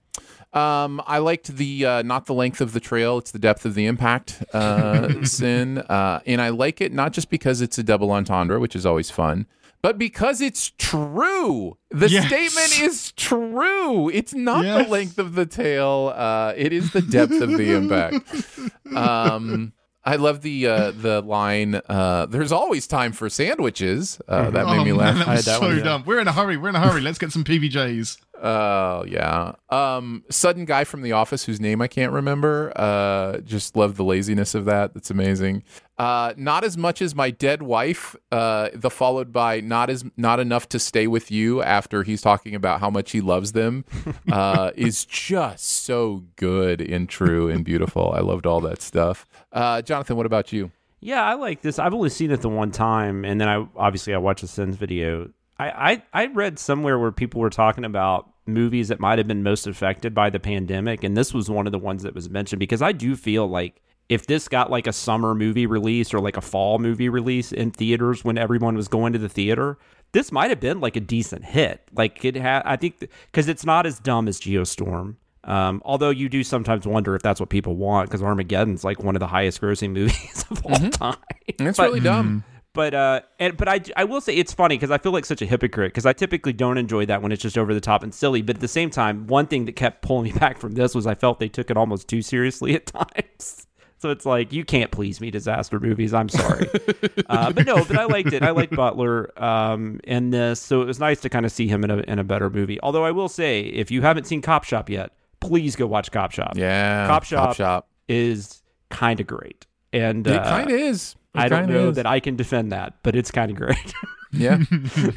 um, I liked the uh, not the length of the trail; it's the depth of the impact. Uh, sin, uh, and I like it not just because it's a double entendre, which is always fun, but because it's true. The Yes. statement is true. It's not Yes. the length of the tail; uh, it is the depth of the impact. Um, I love the uh, the line. Uh, There's always time for sandwiches. Uh, that made oh, me man, laugh. that I was had that so one, yeah. dumb. We're in a hurry. We're in a hurry. Let's get some PBJs. Oh yeah. Um, sudden guy from the office whose name I can't remember. Uh, just love the laziness of that. That's amazing. Uh, not as much as my dead wife. Uh, the followed by not as not enough to stay with you after he's talking about how much he loves them. Uh, is just so good and true and beautiful. I loved all that stuff. Uh, Jonathan, what about you? Yeah, I like this. I've only seen it the one time, and then I obviously I watched the Sins video. I, I I read somewhere where people were talking about movies that might have been most affected by the pandemic, and this was one of the ones that was mentioned because I do feel like if this got like a summer movie release or like a fall movie release in theaters when everyone was going to the theater, this might have been like a decent hit. Like it had, I think, because it's not as dumb as Geostorm. Um, although you do sometimes wonder if that's what people want because Armageddon's like one of the highest grossing movies of all time. It's But- really dumb. But uh, and but I, I will say it's funny because I feel like such a hypocrite because I typically don't enjoy that when it's just over the top and silly. But at the same time, one thing that kept pulling me back from this was I felt they took it almost too seriously at times. So it's like you can't please me, disaster movies. I'm sorry, uh, but no, but I liked it. I liked Butler um, in this, so it was nice to kind of see him in a in a better movie. Although I will say, if you haven't seen Cop Shop yet, please go watch Cop Shop. Yeah, Cop Shop, Cop Shop. is kind of great, and It uh, kind of is. It I don't know is. that I can defend that, but it's kind of great. Yeah.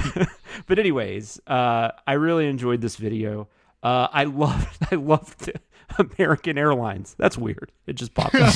but anyways, uh, I really enjoyed this video. Uh, I loved, I loved American Airlines. That's weird. It just popped up.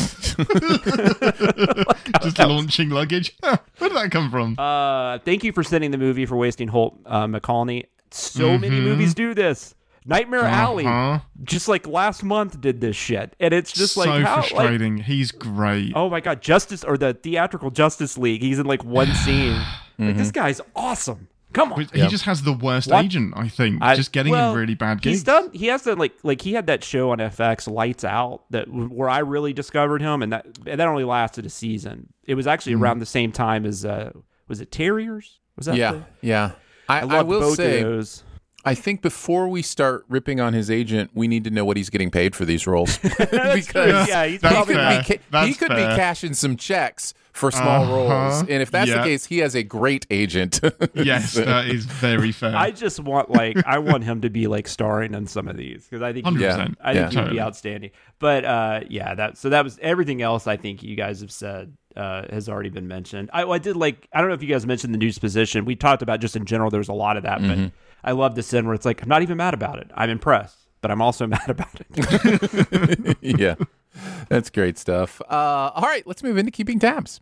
Just launching luggage. Where did that come from? uh, thank you for sending the movie for wasting Holt uh, McCallany. So many movies do this. Nightmare Alley, Uh-huh. just like last month, did this shit, and it's just so like how, like, frustrating. He's great. oh my god, Justice or the theatrical Justice League. He's in like one scene. Like, this guy's awesome. Come on. He just has the worst What? agent, I think. I- just getting well, him really bad gigs. He's done. He has to like like he had that show on FX, Lights Out, that where I really discovered him, and that and that only lasted a season. It was actually Mm-hmm. around the same time as uh was it Terriers? Was that? yeah. the- Yeah. I, I I, love will both say, of those. I think before we start ripping on his agent, we need to know what he's getting paid for these roles That's true. because yeah, he's he could, fair. be, ca- he That's could be cashing some checks for small Uh-huh. roles, and if that's Yeah. the case, he has a great agent. yes, that is very fair. I just want like I want him to be like starring in some of these because I think he- 100%. I think Yeah. he'd Totally. be outstanding. But uh, yeah, that so that was everything else. I think you guys have said uh, has already been mentioned. I, I did like I don't know if you guys mentioned the news position. We talked about just in general. There was a lot of that, Mm-hmm. but I love this sin where it's like I'm not even mad about it. I'm impressed, but I'm also mad about it. yeah, that's great stuff. Uh, all right, let's move into keeping tabs.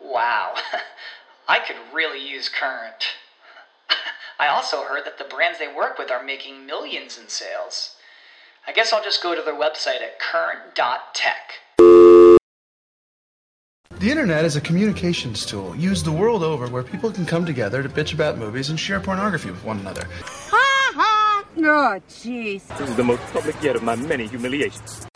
Wow, I could really use Current. I also heard that the brands they work with are making millions in sales. I guess I'll just go to their website at current.tech. The internet is a communications tool used the world over where people can come together to bitch about movies and share pornography with one another. Ha ha! Oh, jeez. This is the most public yet of my many humiliations.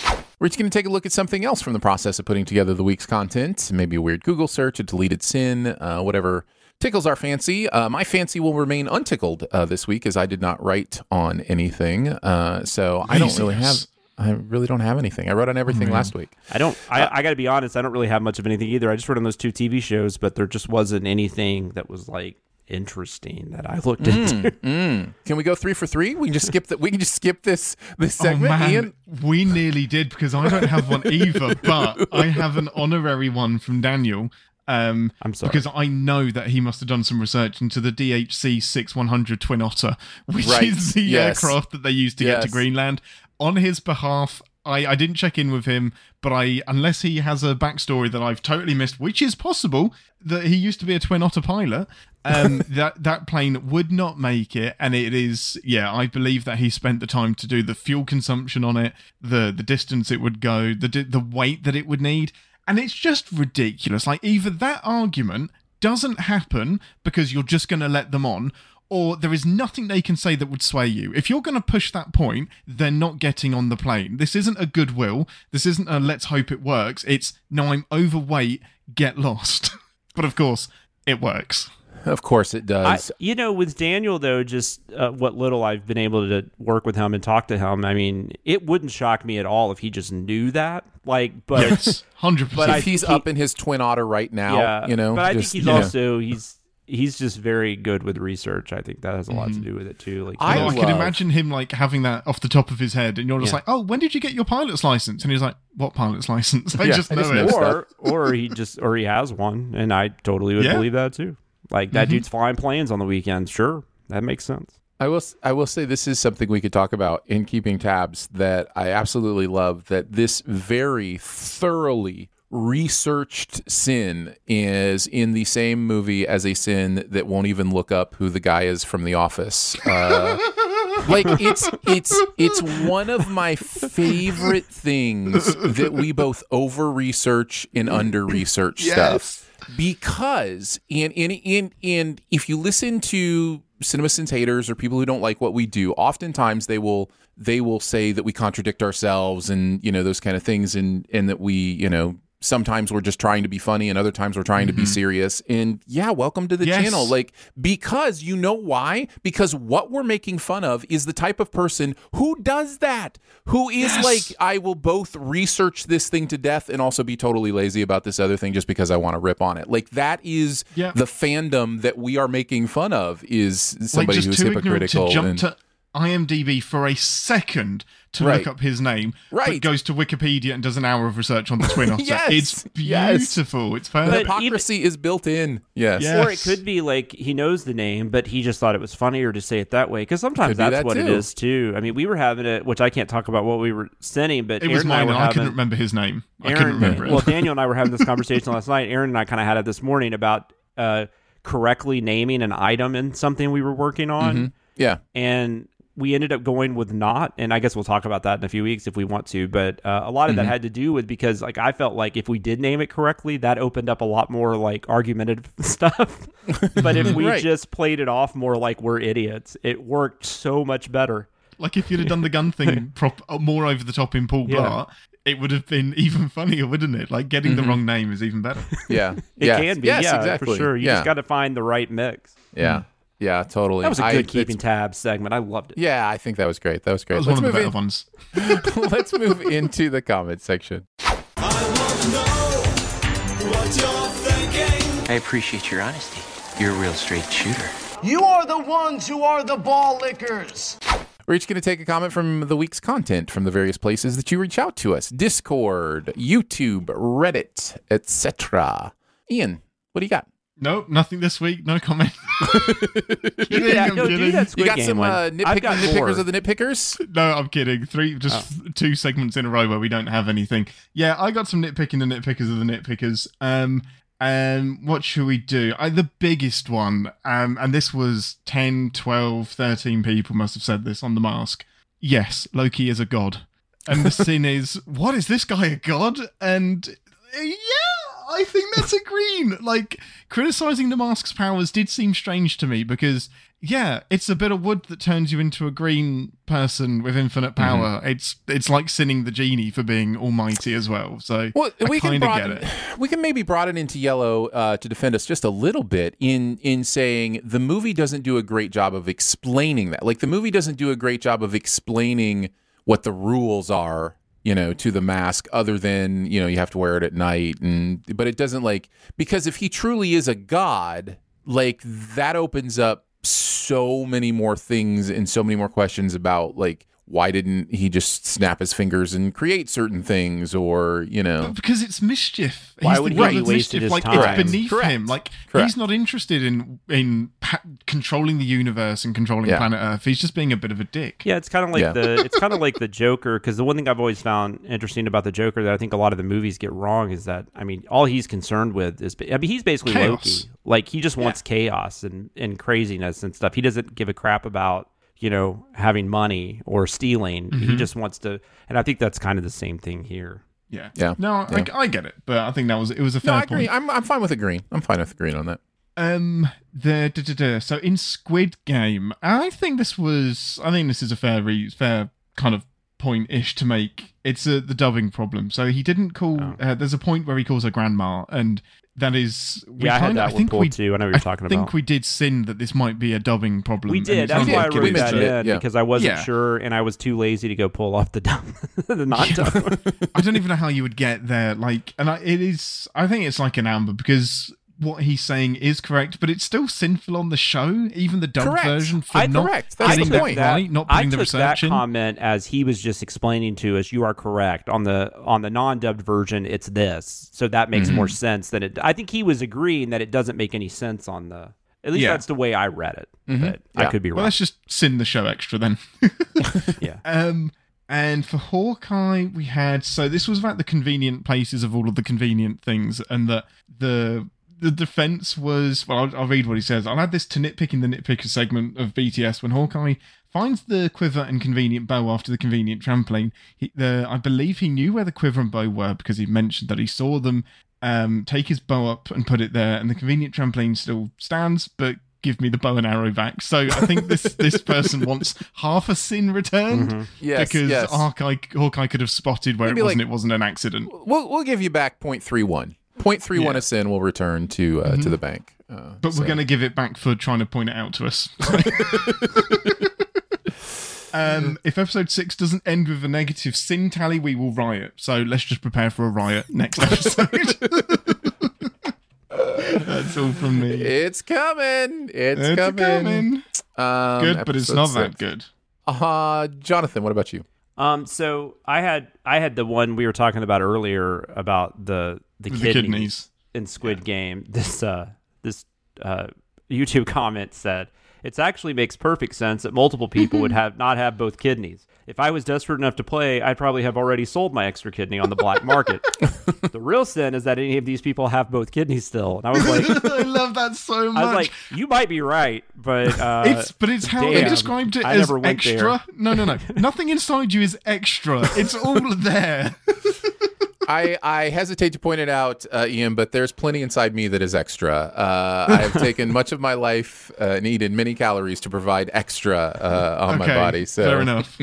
We're just going to take a look at something else from the process of putting together the week's content. Maybe a weird Google search, a deleted sin, uh, whatever tickles our fancy. Uh, my fancy will remain untickled uh, this week as I did not write on anything. Uh, so I don't really have. I really don't have anything. I wrote on everything man. last week. I don't. I, I got to be honest. I don't really have much of anything either. I just wrote on those two TV shows, but there just wasn't anything that was like interesting that I looked Mm, into. mm. Can we go three for three? We can just skip that. We can just skip this this Oh segment. man, Ian, we nearly did because I don't have one either, but I have an honorary one from Daniel. Um, I'm sorry. because I know that he must have done some research into the DHC 6100 Twin Otter, which Right, is the yes. aircraft that they used to get to Greenland. On his behalf, I, I didn't check in with him, but I unless he has a backstory that I've totally missed, which is possible, that he used to be a Twin Otter pilot. Um, that that plane would not make it, and it is yeah. I believe that he spent the time to do the fuel consumption on it, the the distance it would go, the the weight that it would need, and it's just ridiculous. Like either that argument doesn't happen because you're just going to let them on, or there is nothing they can say that would sway you. If you're going to push that point, they're not getting on the plane. This isn't a goodwill. This isn't a let's hope it works. It's no, I'm overweight, get lost. but of course, it works. of course it I, does. you know, with Daniel though, just uh, what little I've been able to work with him and talk to him, I mean, it wouldn't shock me at all if he just knew that. Like, but Yes, hundred But percent. I- if he's he- up in his twin otter right now, yeah, you know. But I just, think he's you know. also he's he's just very good with research. I think that has a lot to mm-hmm. do with it too. Like, I he I, can imagine him like having that off the top of his head, and you're just Yeah. like, "Oh, when did you get your pilot's license?" And he's like, "What pilot's license?" I Yeah, just I know just it. or or he just or he has one, and I totally would Yeah. believe that too. Like that mm-hmm. dude's flying planes on the weekends. Sure, that makes sense. I will. s- I will say this is something we could talk about in keeping tabs that I absolutely love. That this very thoroughly researched sin is in the same movie as a sin that won't even look up who the guy is from The Office. Uh, like it's it's it's one of my favorite things that we both over research and under research stuff because and and and and if you listen to cinema CinemaSins haters or people who don't like what we do, oftentimes they will they will say that we contradict ourselves and you know those kind of things and and that we you know sometimes we're just trying to be funny and other times we're trying to be mm-hmm. serious and yeah welcome to the Yes. channel like because you know why because what we're making fun of is the type of person who does that who is Yes. like I will both research this thing to death and also be totally lazy about this other thing just because I want to rip on it. Like that is Yeah. the fandom that we are making fun of is somebody just who's hypocritical and to IMDb for a second to Right. look up his name, Right. but goes to Wikipedia and does an hour of research on the Twin Otter. Yes, It's yes. beautiful. It's But perfect. hypocrisy is built in. Yes. Yeah. Or it could be like he knows the name, but he just thought it was funnier to say it that way. Because sometimes Could be that's that what it too. is too. I mean, we were having it, which I can't talk about what we were sending, but it was Aaron mine, and and I I couldn't remember his name. I Aaron, couldn't remember it. well, Daniel and I were having this conversation last night. Aaron and I kind of had it this morning about uh, correctly naming an item in something we were working on, Yeah. and we ended up going with not. And I guess we'll talk about that in a few weeks if we want to. But uh, a lot of that Mm-hmm. had to do with because like I felt like if we did name it correctly, that opened up a lot more like argumentative stuff. but if we Right. just played it off more like we're idiots, it worked so much better. like if you'd have done the gun thing prop, uh, more over the top in Paul Yeah. Blart, it would have been even funnier, wouldn't it? Like getting the wrong name is even better. Yeah. It yes. can be, Yes, yeah, exactly. for sure. You yeah. just got to find the right mix. Yeah. Yeah, totally. That was a good it's- keeping tabs segment. I loved it. Yeah, I think that was great. That was great. That was Let's one of the move better in- ones. Let's move into the comment section. I appreciate your honesty. You're a real straight shooter. You are the ones who are the ball lickers. We're each going to take a comment from the week's content from the various places that you reach out to us Discord, YouTube, Reddit, etc. Ian, what do you got? Nope, nothing this week. No comment. Do that- no, do that Squid you got some one. uh, I've got nitpickers more. of the nitpickers? No, I'm kidding. Three, just Oh. two segments in a row where we don't have anything. Yeah, I got some nitpicking the nitpickers of the nitpickers. Um, um, what should we do? I, the biggest one, um, and this was 10, 12, 13 people must have said this on the mask. Yes, Loki is a god. And the sin is, what is this guy a god? And uh, yeah, I think that's a green. Like, criticizing the mask's powers did seem strange to me because, yeah, it's a bit of wood that turns you into a green person with infinite power. It's it's like sinning the genie for being almighty as well. So Well, I we can kind of get it. we can maybe broaden into yellow uh, to defend us just a little bit in in saying the movie doesn't do a great job of explaining that. Like the movie doesn't do a great job of explaining what the rules are, you know, to the mask, other than you know you have to wear it at night, and but it doesn't like because if he truly is a god, like that opens up so many more things and so many more questions about like why didn't he just snap his fingers and create certain things or you know because it's mischief. Why He's would the he god be of his Like time? it's beneath Correct. him. Like Correct. he's not interested in in pa- controlling the universe and controlling Yeah. planet Earth. He's just being a bit of a dick. Yeah, it's kind of like Yeah. the it's kind of like the Joker because the one thing I've always found interesting about the Joker that I think a lot of the movies get wrong is that I mean all he's concerned with is I mean he's basically Chaos. Loki like he just wants chaos and and craziness and stuff. He doesn't give a crap about you know having money or stealing. He just wants to, and I think that's kind of the same thing here. Yeah. Yeah. No, Yeah. I, I get it, but I think that was it was a no fair i agree point. I'm, I'm fine with agreeing i'm fine with agreeing on that Um, the da, da, da. so in Squid Game, I think this was. I think this is a fair, re- fair kind of point-ish to make. It's a, the dubbing problem. So he didn't call. Oh. Uh, there's a point where he calls her grandma, and that is. We Yeah, I had kinda, that I think we, too. I know what you're talking about. I think about. we did sin that this might be a dubbing problem. We did. That's why I wrote that in yeah. because I wasn't Yeah. sure and I was too lazy to go pull off the dub, the not dub. I don't even know how you would get there. Like, and I, it is. I think it's like an amber because what he's saying is correct, but it's still sinful on the show, even the dubbed Correct. version for I- not correct. That's getting the that point. right, not I putting the took that in. comment as he was just explaining to us. You are correct on the on the non-dubbed version. It's this, so that makes Mm-hmm. more sense than it. I think he was agreeing that it doesn't make any sense on the. At least Yeah. that's the way I read it. But I could be wrong. Well, let's just sin the show extra then. yeah. Um, and for Hawkeye, we had so this was about the convenient places of all of the convenient things, and that the the defense was well. I'll, I'll read what he says. I'll add this to nitpicking the nitpicker segment of BTS when Hawkeye finds the quiver and convenient bow after the convenient trampoline. He, the I believe he knew where the quiver and bow were because he mentioned that he saw them. Um, take his bow up and put it there, and the convenient trampoline still stands, but give me the bow and arrow back. So I think this this person wants half a sin returned Yes, because yes. Hawkeye, Hawkeye could have spotted where Maybe it wasn't. like- it wasn't an accident. we'll, we'll give you back 0.31 0.31 Yeah. a sin will return to uh, to the bank uh, But so- we're going to give it back for trying to point it out to us. um, if episode six doesn't end with a negative sin tally, we will riot. So let's just prepare for a riot next episode. That's all from me. it's coming it's, It's coming, coming. Um, Good, but it's not six. that good. uh jonathan what about you Um. So I had I had the one we were talking about earlier about the the, The kidneys, kidneys. in Squid Game. This uh this uh YouTube comment said it actually makes perfect sense that multiple people would have not have both kidneys. If I was desperate enough to play, I'd probably have already sold my extra kidney on the black market. the real sin is that any of these people have both kidneys still. And I was like, I love that so much. I was like, you might be right, but uh, it's but it's how they described it I as went there. extra. No, no, no. Nothing inside you is extra. It's all there. I, I hesitate to point it out, uh, Ian, but there's plenty inside me that is extra. Uh, I have taken much of my life uh, and eaten many calories to provide extra uh, on my body. So fair enough.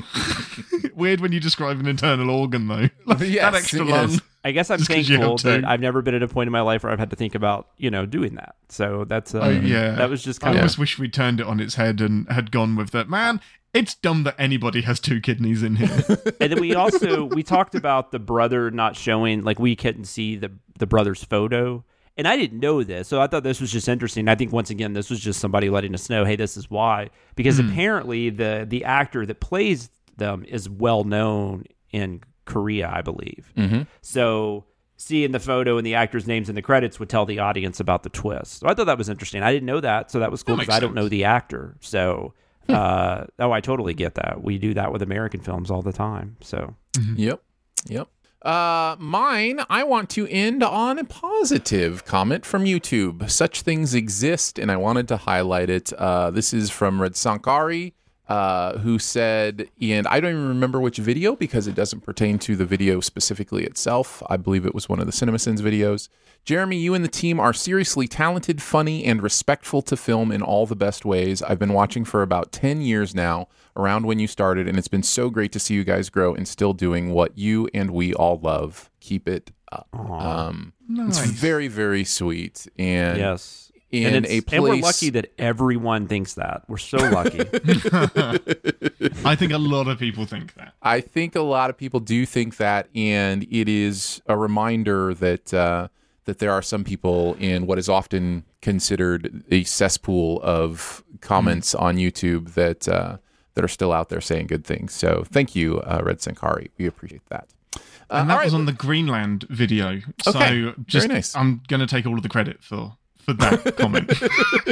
Weird when you describe an internal organ though. Like, Yes, that extra yes. I guess I'm Just 'cause you have thankful that. I've never been at a point in my life where I've had to think about, you know, doing that. So that's uh, Oh, yeah. that was just I kind of almost wish we turned it on its head and had gone with that. Man, it's dumb that anybody has two kidneys in here. and then we also we talked about the brother not showing like we couldn't see the the brother's photo and I didn't know this, so I thought this was just interesting. I think once again, this was just somebody letting us know, hey, this is why, because Hmm. apparently the the actor that plays them is well known in Korea, I believe. Mhm. So seeing the photo and the actor's names in the credits would tell the audience about the twist. So I thought that was interesting. I didn't know that, so that was cool because I don't know the actor. So, uh, oh, I totally get that. We do that with American films all the time. So, Yep. Yep. Uh, mine, I want to end on a positive comment from YouTube. Such things exist, and I wanted to highlight it. Uh, this is from Red Sankari, uh, who said, and I don't even remember which video because it doesn't pertain to the video specifically itself. I believe it was one of the CinemaSins videos. Jeremy, you and the team are seriously talented, funny, and respectful to film in all the best ways. I've been watching for about 10 years now, around when you started, and it's been so great to see you guys grow and still doing what you and we all love. Keep it up. Um, It's very, very sweet. And yes. In and, a it's- place. and we're lucky that everyone thinks that. We're so lucky. I think a lot of people think that. I think a lot of people do think that, and it is a reminder that uh, that there are some people in what is often considered a cesspool of comments Mm. on YouTube that uh, that are still out there saying good things. So thank you, uh, Red Sankari. We appreciate that. Uh, and that all right, was on the Greenland video. So Okay, very just nice. I'm going to take all of the credit for for that comment.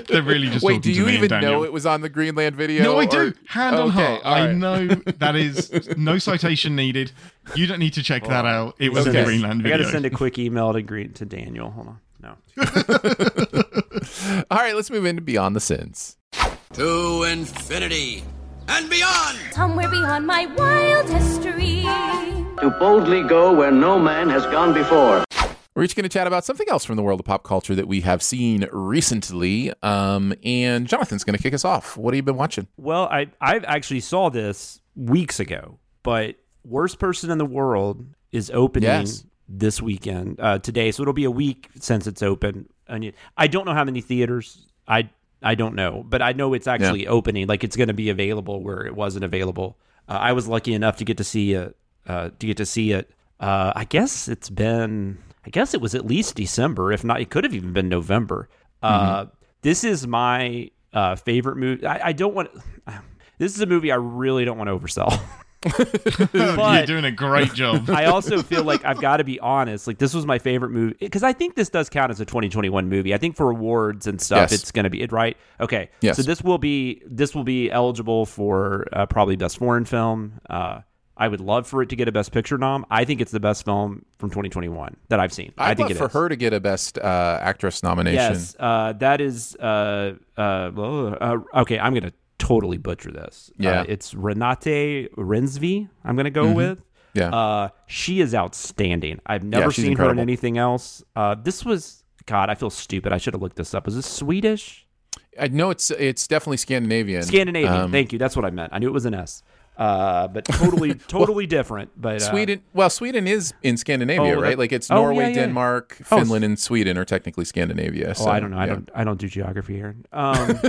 They're really just Wait, talking do to you me even know it was on the Greenland video? No, I or- do. Hand on Okay, heart. all I know that is no citation needed. You don't need to check that oh. out. It was Send in the Greenland video. I video. got to send a quick email to Green to Daniel. Hold on. No. All right, let's move into Beyond the Sins. To infinity and beyond. Somewhere beyond my wild history. To boldly go where no man has gone before. We're each going to chat about something else from the world of pop culture that we have seen recently. Um, and Jonathan's going to kick us off. What have you been watching? Well, I I actually saw this weeks ago, but Worst Person in the World is opening Yes. this weekend uh, today, so it'll be a week since it's open. And I don't know how many theaters. I I don't know, but I know it's actually opening. Like it's going to be available where it wasn't available. Uh, I was lucky enough to get to see it. Uh, to get to see it. Uh, I guess it's been. I guess it was at least December, if not, it could have even been November. Uh, this is my uh, favorite movie. I, I don't want. This is a movie I really don't want to oversell. You're doing a great job. I also feel like I've got to be honest. Like this was my favorite movie because I think this does count as a 2021 movie. I think for awards and stuff, Yes. it's going to be it right. Okay, Yes. so this will be this will be eligible for uh, probably best foreign film. Uh, I would love for it to get a best picture nom. I think it's the best film from 2021 that I've seen. I I'd think love for is. her to get a Best uh, Actress nomination. Yes, uh, that is. Uh, uh, uh, okay, I'm gonna totally butcher this. Yeah. uh, it's Renate Reinsve. I'm gonna go Mhm. with. Yeah. uh, she is outstanding. I've never she's seen her in anything else. Uh, this was God. I feel stupid. I should have looked this up. Is this Swedish? I know it's it's definitely Scandinavian. Scandinavian. Um, Thank you. That's what I meant. I knew it was an S. Uh, but totally, totally different. But uh, Sweden. Well, Sweden is in Scandinavia, Oh, right? that- Like it's oh, Norway, yeah, yeah. Denmark, Oh, Finland, and Sweden are technically Scandinavia. Oh, I don't know. I don't. I don't do geography here. Um,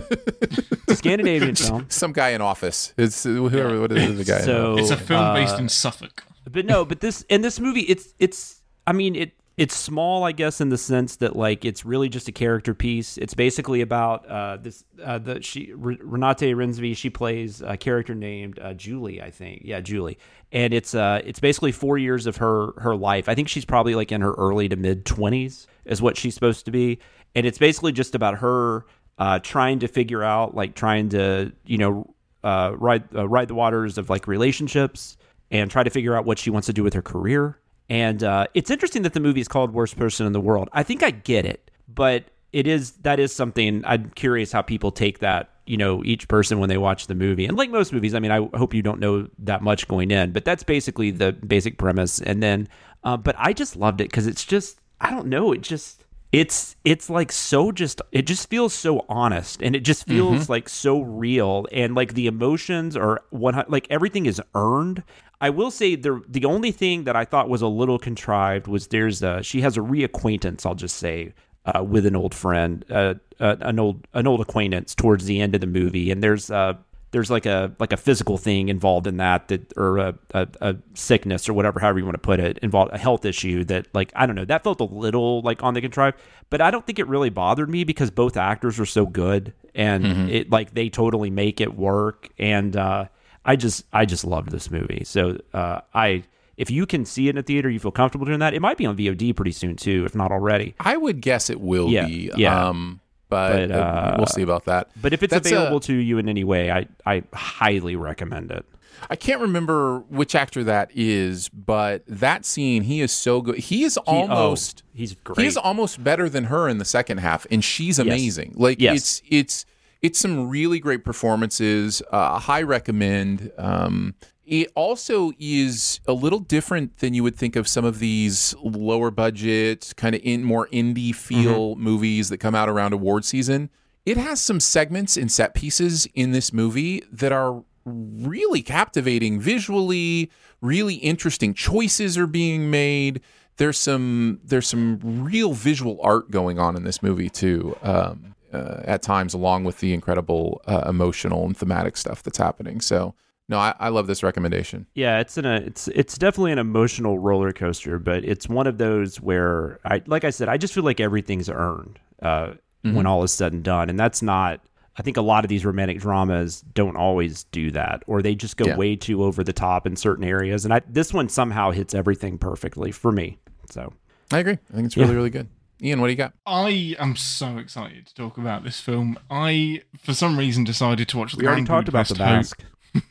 Scandinavian film. Some guy in office. It's whoever. What is the guy? in So- it's a film based uh, in Suffolk. but no, but this in this movie, it's it's. I mean, it it's small, I guess, in the sense that like it's really just a character piece. It's basically about uh, this uh, the she R- Renate Reinsve. She plays a character named uh, Julie, I think. Yeah, Julie, and it's uh it's basically four years of her her life. I think she's probably like in her early to mid twenties is what she's supposed to be, and it's basically just about her uh, trying to figure out like trying to you know uh, ride uh, ride the waters of like relationships and try to figure out what she wants to do with her career. And uh, it's interesting that the movie is called "Worst Person in the World." I think I get it, but it is that is something I'm curious how people take that. You know, each person when they watch the movie, and like most movies, I mean, I hope you don't know that much going in, but that's basically the basic premise. And then, uh, but I just loved it because it's just I don't know, it just it's it's like so just it just feels so honest and it just feels like so real and like the emotions are one like everything is earned i will say the the only thing that i thought was a little contrived was there's a she has a reacquaintance i'll just say uh, with an old friend uh, uh, an old an old acquaintance towards the end of the movie. And there's uh there's like a like a physical thing involved in that that or a, a, a sickness or whatever however you want to put it involved a health issue that like I don't know that felt a little like on the contrived. But I don't think it really bothered me because both actors are so good and Mhm. it like they totally make it work. And uh, I just I just loved this movie so uh, I if you can see it in a theater you feel comfortable doing that it might be on VOD pretty soon too if not already I would guess it will Yeah, be. yeah. Um, but, But, uh, uh, we'll see about that. but if it's That's, uh, available to you in any way I I highly recommend it I can't remember which actor that is, but that scene, he is so good. He is almost oh, he's great. He is almost better than her in the second half, and she's Yes. amazing. Like Yes. it's it's it's some really great performances. Uh, high recommend. Um, it also is a little different than you would think of some of these lower budget, kind of in more indie feel Mm-hmm. movies that come out around award season. It has some segments and set pieces in this movie that are really captivating visually, really interesting choices are being made. There's some there's some real visual art going on in this movie too. Um, uh, at times, along with the incredible uh, emotional and thematic stuff that's happening. So, no, I, I love this recommendation. Yeah, it's in a it's it's definitely an emotional roller coaster, but it's one of those where I like I said, I just feel like everything's earned uh, Mhm. when all is said and done, and that's not. I think a lot of these romantic dramas don't always do that, or they just go Yeah. way too over the top in certain areas. And I, this one somehow hits everything perfectly for me. So I agree. I think it's really Yeah. really good. Ian, what do you got? I am so excited to talk about this film. I, for some reason, decided to watch the We already Grand talked about Budapest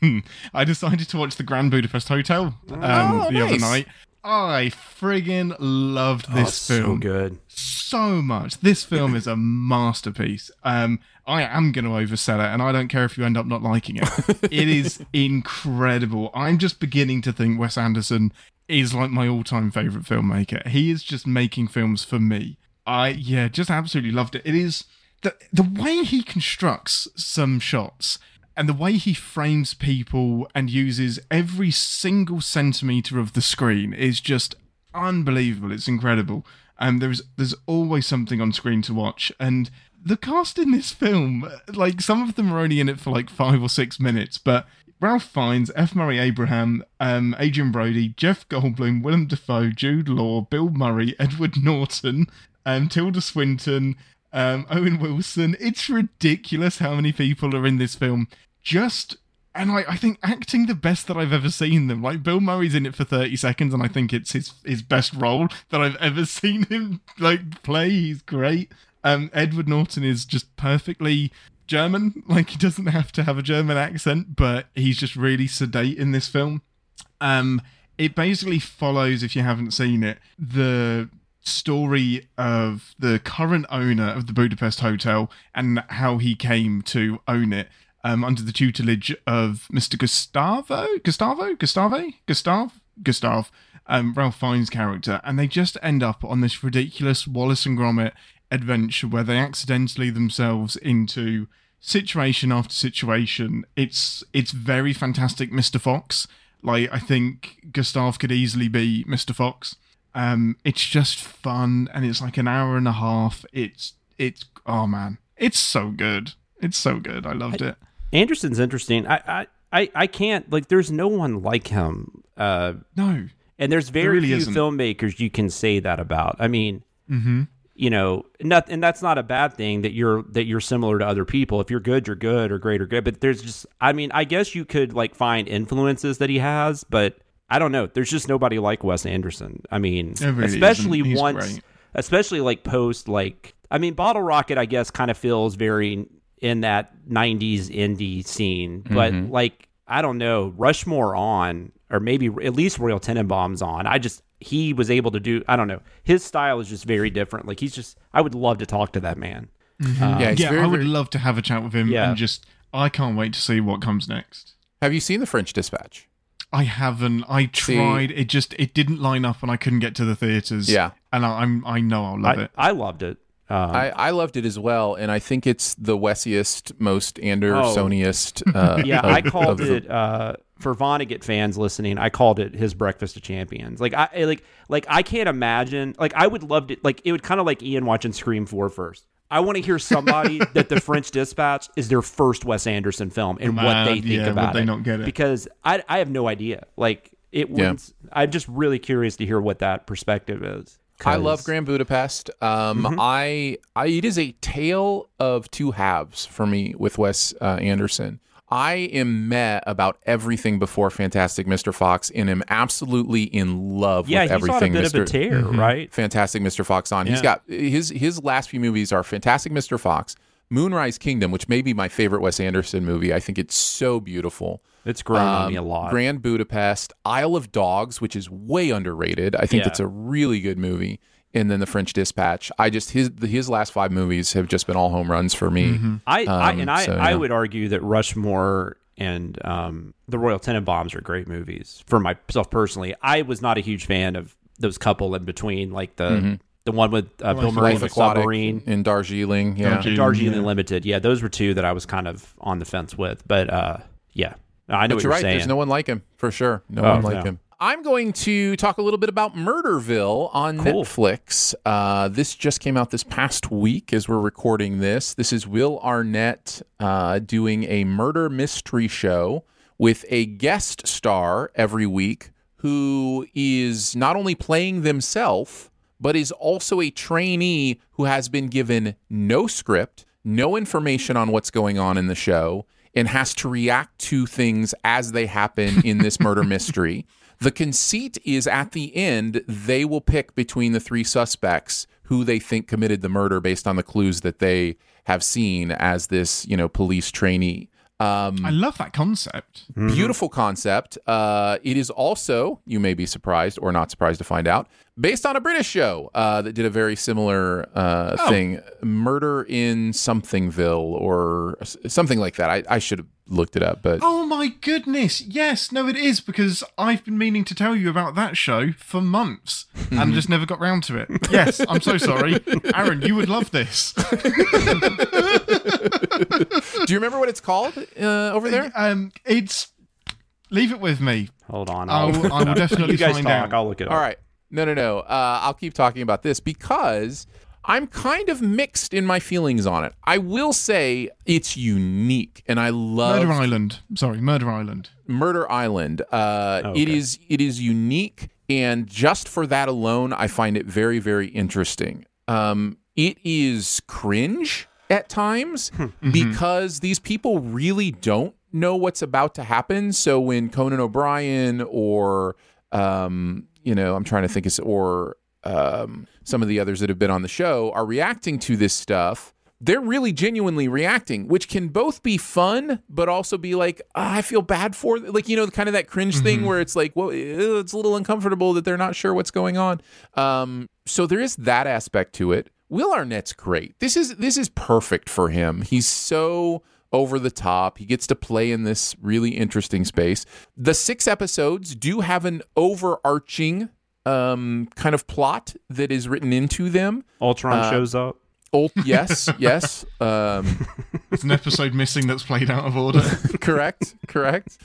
The Ho- I decided to watch the Grand Budapest Hotel um, Oh, the other night. I friggin' loved Oh, this it's so good. so much. This film is a masterpiece. Um, I am going to oversell it, and I don't care if you end up not liking it. it is incredible. I'm just beginning to think Wes Anderson is like my all-time favorite filmmaker. He is just making films for me. I yeah, just absolutely loved it. It is the the way he constructs some shots and the way he frames people and uses every single centimeter of the screen is just unbelievable. It's incredible. And there's there's always something on screen to watch. And the cast in this film, like some of them are only in it for like five or six minutes, but Ralph Fiennes, F. Murray Abraham, um, Adrien Brody, Jeff Goldblum, Willem Dafoe, Jude Law, Bill Murray, Edward Norton, um, Tilda Swinton, um, Owen Wilson. It's ridiculous how many people are in this film. Just and I, I think acting the best that I've ever seen them. Like Bill Murray's in it for thirty seconds, and I think it's his his best role that I've ever seen him like play. He's great. Um, Edward Norton is just perfectly German. Like he doesn't have to have a German accent, but he's just really sedate in this film. Um, it basically follows, if you haven't seen it, the story of the current owner of the Budapest Hotel and how he came to own it um, under the tutelage of Mr. Gustavo, Gustavo, Gustave, Gustav, Gustav, um, Ralph Fiennes' character, and they just end up on this ridiculous Wallace and Gromit adventure where they accidentally themselves into situation after situation. It's it's very fantastic, Mr. Fox. Like I think Gustav could easily be Mr. Fox. Um, it's just fun, and it's like an hour and a half. It's it's oh man, it's so good. It's so good. I loved it. Anderson's interesting. I, I, I, I can't like. There's no one like him. Uh, no, and there's There very really few isn't. filmmakers you can say that about. I mean, Mm-hmm. You know, not, and that's not a bad thing that you're that you're similar to other people. If you're good, you're good, or great, or good. But there's just, I mean, I guess you could like find influences that he has, but I don't know. There's just nobody like Wes Anderson. I mean, really especially once, great. especially like post like, I mean, Bottle Rocket, I guess, kind of feels very in that '90s indie scene, but Mhm. like, I don't know, Rushmore on, or maybe at least Royal Tenenbaums on. I just he was able to do. I don't know. His style is just very different. Like he's just. I would love to talk to that man. Mhm. Um, Yeah, yeah, very, I would very- love to have a chat with him Yeah. and just. I can't wait to see what comes next. Have you seen The French Dispatch? I haven't. I tried. it just it didn't line up, and I couldn't get to the theaters. Yeah. and I, I'm I know I'll love I, it. I loved it. Um, I, I loved it as well, and I think it's the Wessiest, most Andersoniest. Oh. Uh, yeah, of- I of called the- it uh, for Vonnegut fans listening. I called it his Breakfast of Champions. Like I like like I can't imagine. Like I would love to. Like it would kind of like Ian watching Scream 4 first. I want to hear somebody that the French Dispatch is their first Wes Anderson film and what they think yeah, would about they it. not get it? Because I I have no idea. Like it Yeah. I'm just really curious to hear what that perspective is. I love Grand Budapest. Um, Mhm. I, I, it is a tale of two halves for me with Wes uh, Anderson. I am met about everything before Fantastic Mr. Fox and am absolutely in love Yeah, with he's on a everything bit of a Mr. tear, Mhm. right? Fantastic Mr. Fox on. He's got his his last few movies are Fantastic Mr. Fox, Moonrise Kingdom, which may be my favorite Wes Anderson movie. I think it's so beautiful. It's grown on me Um, a lot. Grand Budapest, Isle of Dogs, which is way underrated. I think Yeah. that's a really good movie. And then The French Dispatch. I just his his last five movies have just been all home runs for me. I, I Um, and I, so, I would argue that Rushmore and um, the Royal Tenenbaums are great movies. For myself personally, I was not a huge fan of those couple in between, like the Mhm. the one with uh, Bill Life Murray and the submarine and Darjeeling. Yeah, and Darjeeling Limited. Yeah, those were two that I was kind of on the fence with. But uh, yeah, I know But what you're you're right. saying. There's no one like him for sure. No Oh, one like no. him. I'm going to talk a little bit about Murderville on Cool. Netflix. Uh, this just came out this past week as we're recording this. This is Will Arnett uh, doing a murder mystery show with a guest star every week who is not only playing themselves, but is also a trainee who has been given no script, no information on what's going on in the show, and has to react to things as they happen in this murder mystery. The conceit is at the end, they will pick between the three suspects who they think committed the murder based on the clues that they have seen as this, you know, police trainee. Um, I love that concept. Beautiful concept. Uh, it is also, you may be surprised or not surprised to find out, based on a British show uh, that did a very similar uh, Oh. thing Murder in Somethingville or something like that. I, I should have looked it up, but Oh my goodness! Yes, no, it is because I've been meaning to tell you about that show for months and just never got round to it. Yes, I'm so sorry, Aaron. You would love this. do you remember what it's called uh, over there? Um, it's leave it with me. Hold on, I will, I will definitely you guys find talk. out. I'll look it up. All right. No, no, no. Uh, I'll keep talking about this because I'm kind of mixed in my feelings on it. I will say it's unique, and I love Murder Island. Sorry, Murder Island. Murder Island. Uh, Okay. It is it is unique, and just for that alone, I find it very very interesting. Um, it is cringe at times because these people really don't know what's about to happen. So when Conan O'Brien or um, you know, I'm trying to think, is or um, some of the others that have been on the show are reacting to this stuff they're really genuinely reacting, which can both be fun, but also be like, "Ah, I feel bad for, like, you know, kind of that cringe thing where it's like, well, it's a little uncomfortable that they're not sure what's going on. Um, so there is that aspect to it. Will Arnett's great. This is this is perfect for him. He's so over the top. He gets to play in this really interesting space. The six episodes do have an overarching um, kind of plot that is written into them. Ultron Uh, shows up. Ult- yes, yes. Um, It's an episode missing that's played out of order. correct, correct.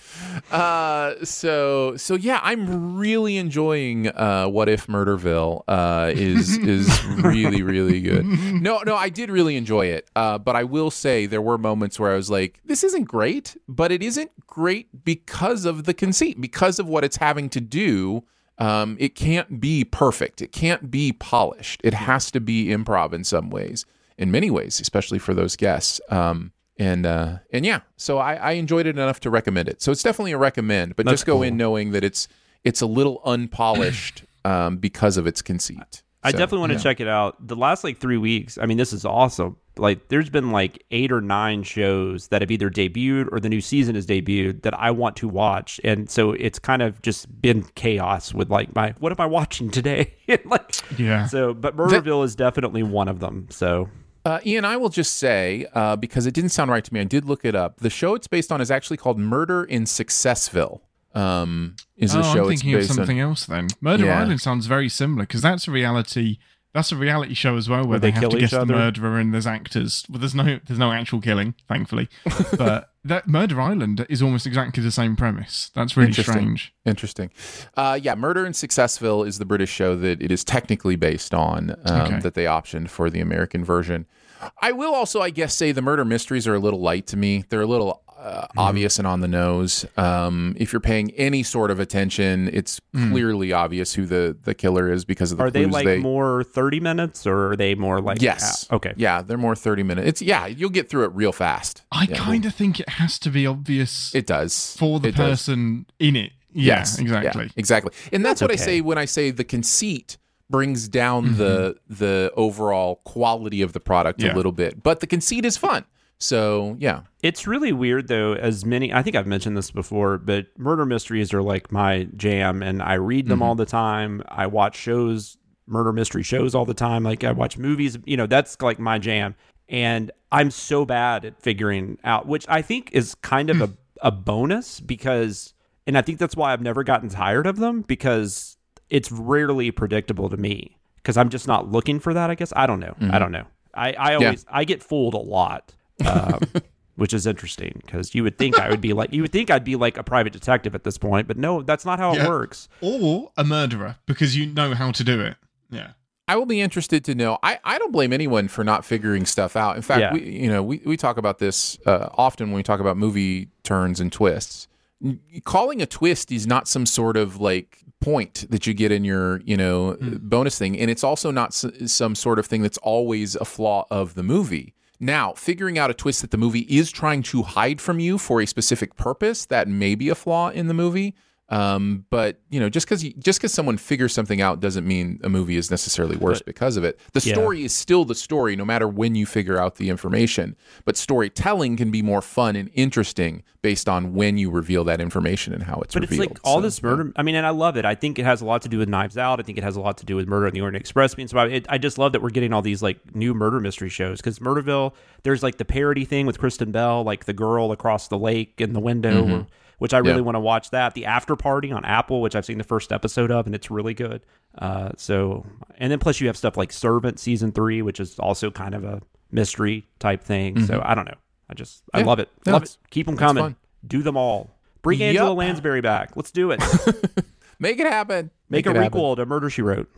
Uh, so, so yeah, I'm really enjoying uh, What If Murderville. Uh, is is really really good. No, no, I did really enjoy it. Uh, but I will say there were moments where I was like, this isn't great, but it isn't great because of the conceit, because of what it's having to do. Um, it can't be perfect. It can't be polished. It has to be improv in some ways, in many ways, especially for those guests. Um, and uh, and yeah, so I, I enjoyed it enough to recommend it. So it's definitely a recommend, but That's just go cool. in knowing that it's it's a little unpolished um, because of its conceit. I So, definitely want to yeah. check it out. The last like three weeks, I mean, this is awesome. Like, there's been like eight or nine shows that have either debuted or the new season has debuted that I want to watch, and so it's kind of just been chaos with like my what am I watching today? like, Yeah. So, but Murderville is definitely one of them. So, Uh, Ian, I will just say uh, because it didn't sound right to me. I did look it up. The show it's based on is actually called Murder in Successville. Um, is the oh, show I'm thinking of something on? else then. Murder Yeah. Island sounds very similar because that's a reality. That's a reality show as well, where Where they, they have kill to each guess the other? murderer and there's actors. Well, there's no there's no actual killing, thankfully. but that Murder Island is almost exactly the same premise. That's really Interesting. strange. Interesting. Uh, yeah, Murder in Successville is the British show that it is technically based on um, Okay. that they optioned for the American version. I will also, I guess, say the murder mysteries are a little light to me. They're a little uh, Mm-hmm. obvious and on the nose. Um, if you're paying any sort of attention, it's clearly obvious who the, the killer is because of the Mm. Are they clues like more 30 minutes or are they more like Yes. ah, okay. Yeah, they're more 30 minutes. It's yeah, you'll get through it real fast. I Yeah, kind of think it has to be obvious It does. for the It does. person in it. Yeah, Yes, exactly. yeah, exactly. And that's, That's what I say when I say the conceit brings down Mm-hmm. the the overall quality of the product Yeah. a little bit. But the conceit is fun. So yeah. It's really weird though, as many I think I've mentioned this before, but murder mysteries are like my jam and I read them mm-hmm. all the time. I watch shows, murder mystery shows all the time. Like I watch movies, you know, that's like my jam. And I'm so bad at figuring out, which I think is kind of a, a bonus because and I think that's why I've never gotten tired of them because it's rarely predictable to me. Because I'm just not looking for that, I guess. I don't know. I mm-hmm. don't know. I, I always I get fooled a lot. Um, which is interesting because you would think I would be like you would think I'd be like a private detective at this point, but no, that's not how Yeah. it works. Or a murderer because you know how to do it. Yeah. I will be interested to know. I, I don't blame anyone for not figuring stuff out. In fact, Yeah. we you know we, we talk about this uh, often when we talk about movie turns and twists. N- Calling a twist is not some sort of like point that you get in your you know bonus thing, and it's also not s- some sort of thing that's always a flaw of the movie. Now, figuring out a twist that the movie is trying to hide from you for a specific purpose that may be a flaw in the movie. Um, but you know, just because just because someone figures something out doesn't mean a movie is necessarily worse because of it. The Yeah. story is still the story, no matter when you figure out the information. But storytelling can be more fun and interesting based on when you reveal that information and how it's But it's like all So, this murder. I mean, and I love it. I think it has a lot to do with Knives Out. I think it has a lot to do with Murder on the Orient Express being so It, I just love that we're getting all these like new murder mystery shows because Murderville. There's like the parody thing with Kristen Bell, like the girl across the lake in the window. Which I really Mm-hmm. Yeah. want to watch that. The After Party on Apple, which I've seen the first episode of, and it's really good. Uh, so, and then plus you have stuff like Servant season three, which is also kind of a mystery type thing. So I don't know. I just I Mm-hmm. Love it. No, love it. Keep them coming. fun. Do them all. Bring Yup. Angela Lansbury back. Let's do it. make it happen. Make, a it happen. requel to Murder She Wrote.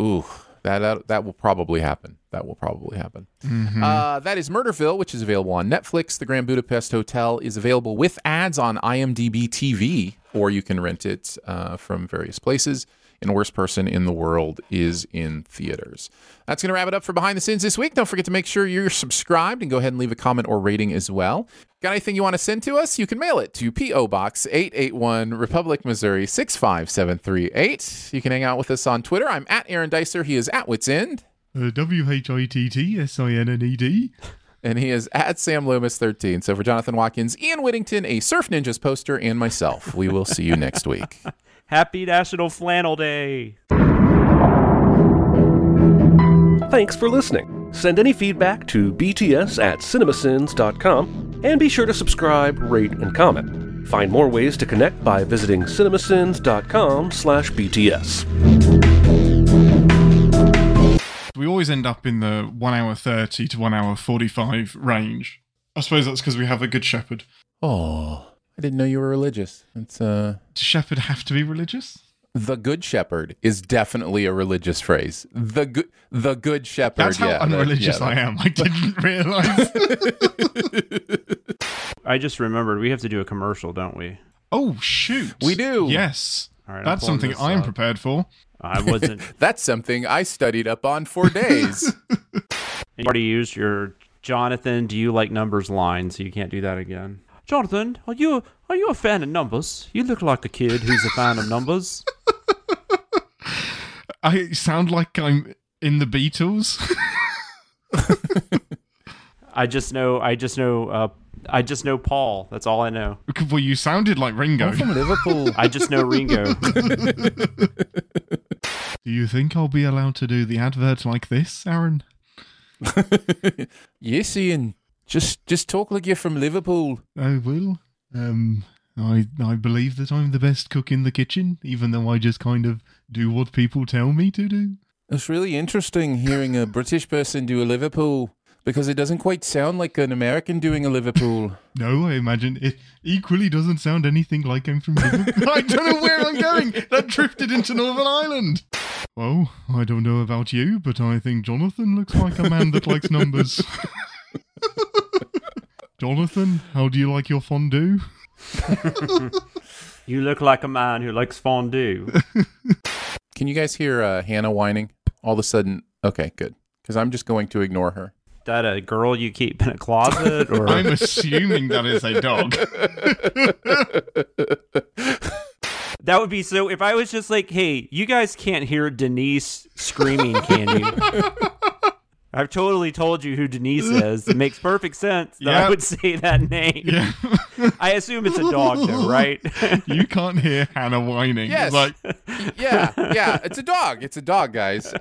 Ooh, that, that that will probably happen. That will probably happen. Mm-hmm. Uh, that is Murderville, which is available on Netflix. The Grand Budapest Hotel is available with ads on IMDb TV, or you can rent it uh, from various places. And Worst Person in the World is in theaters. That's going to wrap it up for Behind the Scenes this week. Don't forget to make sure you're subscribed and go ahead and leave a comment or rating as well. Got anything you want to send to us? You can mail it to P.O. Box 881, Republic, Missouri 65738. You can hang out with us on Twitter. I'm at Aaron Dicer. He is at Wits End. Uh, W H I T T S I N N E D. and he is at Sam Loomis 13. So for Jonathan Watkins, Ian Whittington, a Surf Ninjas poster, and myself, we will see you next week. Happy National Flannel Day. Thanks for listening. Send any feedback to bts at cinemasins.com and be sure to subscribe, rate, and comment. Find more ways to connect by visiting cinemasins.com slash bts. We always end up in the 1 hour 30 to 1 hour 45 range. I suppose that's because we have a good shepherd. Oh, I didn't know you were religious. It's uh Does shepherd have to be religious? the good shepherd is definitely a religious phrase. The good the good shepherd. That's how yeah, that- unreligious yeah, I am. I didn't realize. I just remembered we have to do a commercial, don't we? oh, shoot. We do. Yes. All right, That's something I am up. prepared for. I wasn't. That's something I studied up on for days. you already used your Jonathan. Do you like numbers line? So you can't do that again. Jonathan, are you are you a fan of numbers? You look like a kid who's a fan of numbers. I sound like I'm in the Beatles. I just know. I just know. Uh, I just know Paul. That's all I know. well, you sounded like Ringo. I'm from Liverpool. I just know Ringo. Do you think I'll be allowed to do the advert like this, Aaron? yes, Ian. Just just talk like you're from Liverpool. I will. Um, I I believe that I'm the best cook in the kitchen, even though I just kind of do what people tell me to do. It's really interesting hearing a British person do a Liverpool because it doesn't quite sound like an American doing a Liverpool. No, I imagine it equally doesn't sound anything like I'm from Liverpool. I don't know where I'm going. That drifted into Northern Ireland. Well, I don't know about you, but I think Jonathan looks like a man that likes numbers. Jonathan, how do you like your fondue? you look like a man who likes fondue. Can you guys hear uh, Hannah whining? All of a sudden, okay, good. Because I'm just going to ignore her. That a girl you keep in a closet, or I'm assuming that is a dog. that would be so. If I was just like, "Hey, you guys can't hear Denise screaming, can you?" I've totally told you who Denise is. It makes perfect sense that I Yep. would say that name. Yeah. I assume it's a dog, though, right? you can't hear Hannah whining. Yes. Like, yeah, yeah. It's a dog. It's a dog, guys.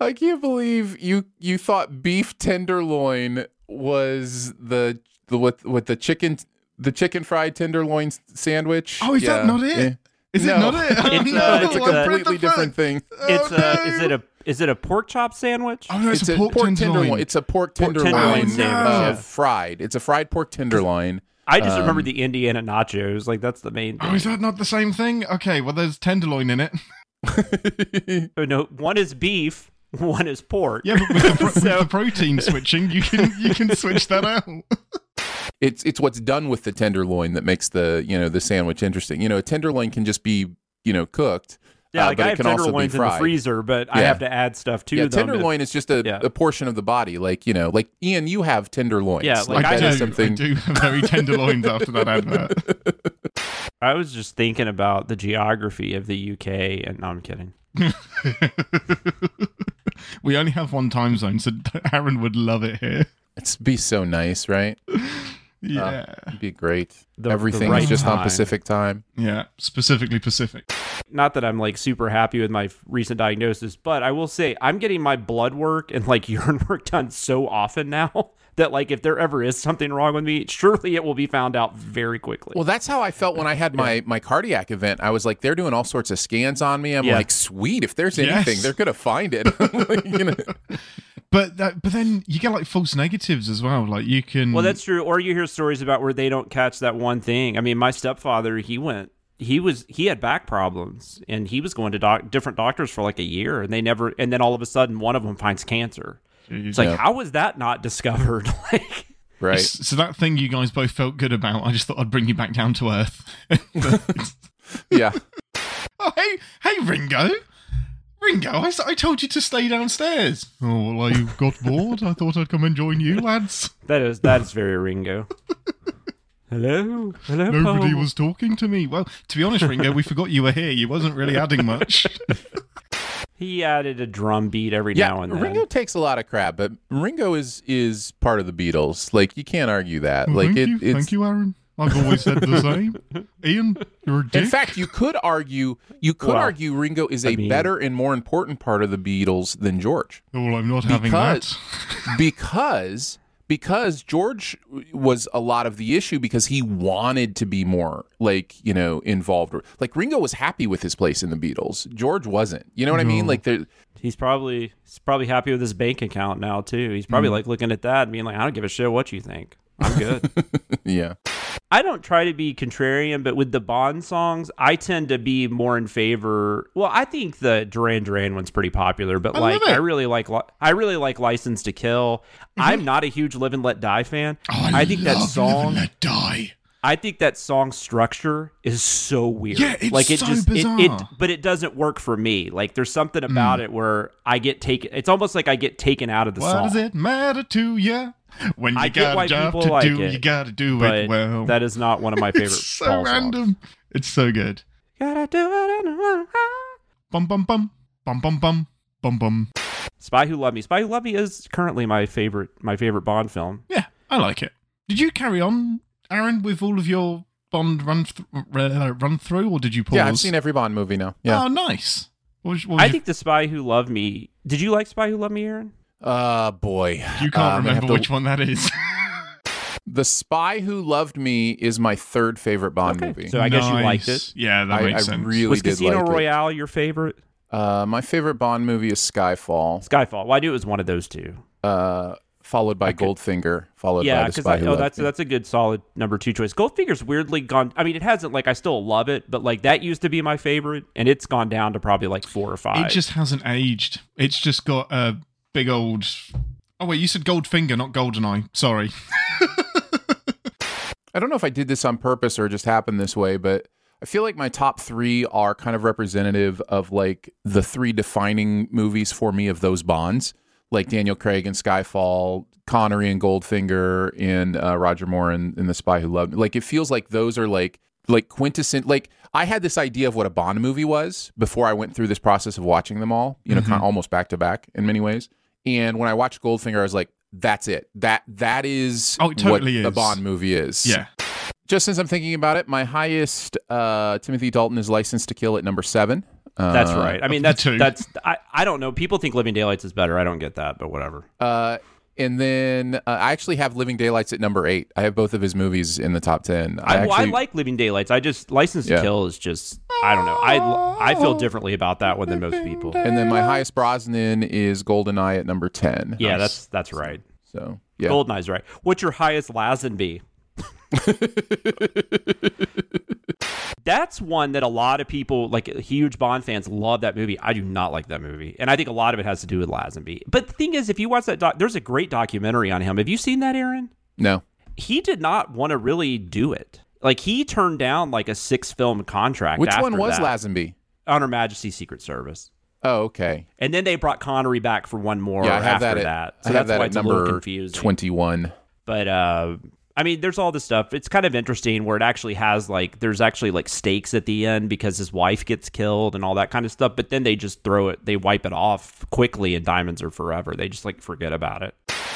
I can't believe you you thought beef tenderloin was the the with with the chicken the chicken fried tenderloin sandwich. Oh, is that not it? yeah. Is it not it? Oh, It's, no, uh, it's a What the completely different thing. It's a. Is it a? Is it a pork chop sandwich? Oh, no, it's, It's a pork, tenderloin. It's a pork Pork tenderloin, tenderloin sandwich, uh, fried. It's a fried pork tenderloin. I just Um, remember the Indiana nachos. Like that's the main. Oh, is that not the same thing? Okay, well, there's tenderloin in it. Oh, no, one is beef, one is pork. Yeah, but with the, pro- with So- the protein switching, you can you can switch that out. It's it's what's done with the tenderloin that makes the you know the sandwich interesting. You know, a tenderloin can just be you know cooked. Yeah, uh, like but I it have can also be tenderloins in the freezer, but I have to add stuff to yeah, them. tenderloin is just a, Yeah. a portion of the body. Like you know, like Ian, you have tenderloins. Yeah, like I that do. is I do have very tenderloins after that advert. I was just thinking about the geography of the UK, and no, I'm kidding. we only have one time zone, so Aaron would love it here. It's be so nice, right? Yeah, It'd be great. The- the Everything's right just on. Pacific time. yeah, specifically Pacific. Not that I'm like super happy with my recent diagnosis, but I will say I'm getting my blood work and like urine work done so often now that like if there ever is something wrong with me, surely it will be found out very quickly. Well, that's how I felt when I had my my cardiac event. I was like, they're doing all sorts of scans on me. I'm Yeah. like, sweet. If there's Yes. anything, they're gonna find it. Like, you know. But that, but then you get like false negatives as well. Like you can. Well, that's true. Or you hear stories about where they don't catch that one thing. I mean, my stepfather, he went, he was, he had back problems, and he was going to doc- different doctors for like a year, and they never, and then all of a sudden, one of them finds cancer. It's like, Yeah. how was that not discovered? like, right. So that thing you guys both felt good about, I just thought I'd bring you back down to earth. Yeah. oh, hey, hey, Ringo. Ringo, I, I told you to stay downstairs. Oh, well, I got bored. I thought I'd come and join you, lads. that is that is very Ringo. Hello, hello. Nobody Paul. was talking to me. Well, to be honest, Ringo, we forgot you were here. You wasn't really adding much. He added a drum beat every Yeah, now and then. Ringo takes a lot of crap, but Ringo is is part of the Beatles. Like you can't argue that. Well, like thank it, you, it's thank you, Aaron. I've always said the same. Ian, you're a dick. In fact, you could argue you could Well, argue Ringo is a I mean- better and more important part of the Beatles than George. well, I'm not having that. Because because George was a lot of the issue because he wanted to be more like you know involved. Like Ringo was happy with his place in the Beatles. George wasn't. You know what I mean? Like there. He's probably he's probably happy with his bank account now too. He's probably Mm. like looking at that and being like, I don't give a shit what you think. I'm good. Yeah. I don't try to be contrarian, but with the Bond songs, I tend to be more in favor. Well, I think the Duran Duran one's pretty popular, but I like. I really like I really like License to Kill. I'm not a huge Live and Let Die fan. Mm-hmm. Oh, I, think that song Live and Let Die. I think that song structure is so weird. Yeah, it's like it so just it, it bizarre. but it doesn't work for me. Like there's something about Mm. it where I get taken it's almost like I get taken out of the What song. does it matter to you? When you I get got why a job people to like do, it, you got to do but it well. that is not one of my favorite it's so Paul songs. random. It's so good. Gotta do it in a- Bum bum bum bum bum bum bum bum. Spy Who Loved Me. Spy Who Loved Me is currently my favorite my favorite Bond film. Yeah, I like it. Did you carry on, Aaron, with all of your Bond run th- uh, run through, or did you pause? Yeah, I've seen every Bond movie now. Yeah. Oh, nice. What was, what was I your- think the Spy Who Loved Me. Did you like Spy Who Loved Me, Aaron? Uh boy. you Uh, can't I'm remember have to- which one that is. The Spy Who Loved Me is my third favorite Bond Okay, movie. so I guess you liked it. Yeah, that I, makes I sense. really Was did Casino like it. Royale your favorite? Uh, my favorite Bond movie is Skyfall. Skyfall. Well, I knew it was one of those two. Uh, followed by Goldfinger, followed yeah, by The because Spy Who oh, Loved that's Me. that's a good solid number two choice. Goldfinger's weirdly gone. I mean, it hasn't like I still love it, but like that used to be my favorite, and it's gone down to probably like four or five. It just hasn't aged. It's just got a big old. Oh wait, you said Goldfinger, not Goldeneye. Sorry. I don't know if I did this on purpose or just happened this way, but I feel like my top three are kind of representative of like the three defining movies for me of those Bonds, like Daniel Craig and Skyfall, Connery and Goldfinger, and uh, Roger Moore and, and The Spy Who Loved Me. Like it feels like those are like like quintessent. Like I had this idea of what a Bond movie was before I went through this process of watching them all. You know, Mhm. kind of almost back to back in many ways. And when I watched Goldfinger, I was like, "That's it. That that is Oh, it totally what a. Bond movie is." Yeah. Just since I'm thinking about it, my highest uh, Timothy Dalton is licensed to Kill at number seven. Uh, That's right. I mean, that's that's. I, I don't know. People think Living Daylights is better. I don't get that, but whatever. Uh, and then uh, I actually have Living Daylights at number eight. I have both of his movies in the top ten. I, well, I like Living Daylights. I just License to Yeah. Kill is just. I don't know. I I feel differently about that one than most people. And then my highest Brosnan is Goldeneye at number ten. Yeah, that's that's right. So yeah. Goldeneye's right. What's your highest Lazenby? That's one that a lot of people, like huge Bond fans, love that movie. I do not like that movie, and I think a lot of it has to do with Lazenby. But the thing is, if you watch that, doc, there's a great documentary on him. Have you seen that, Aaron? no. He did not want to really do it. Like he turned down like a six film contract. Which one was that. Lazenby? On Her Majesty's Secret Service. Oh, okay. And then they brought Connery back for one more yeah, I have after that. At, that. So I have that's that why it's a little number confusing. twenty-one. But uh I mean, there's all this stuff. It's kind of interesting where it actually has like there's actually like stakes at the end because his wife gets killed and all that kind of stuff. But then they just throw it, they wipe it off quickly, and diamonds are forever. They just like forget about it.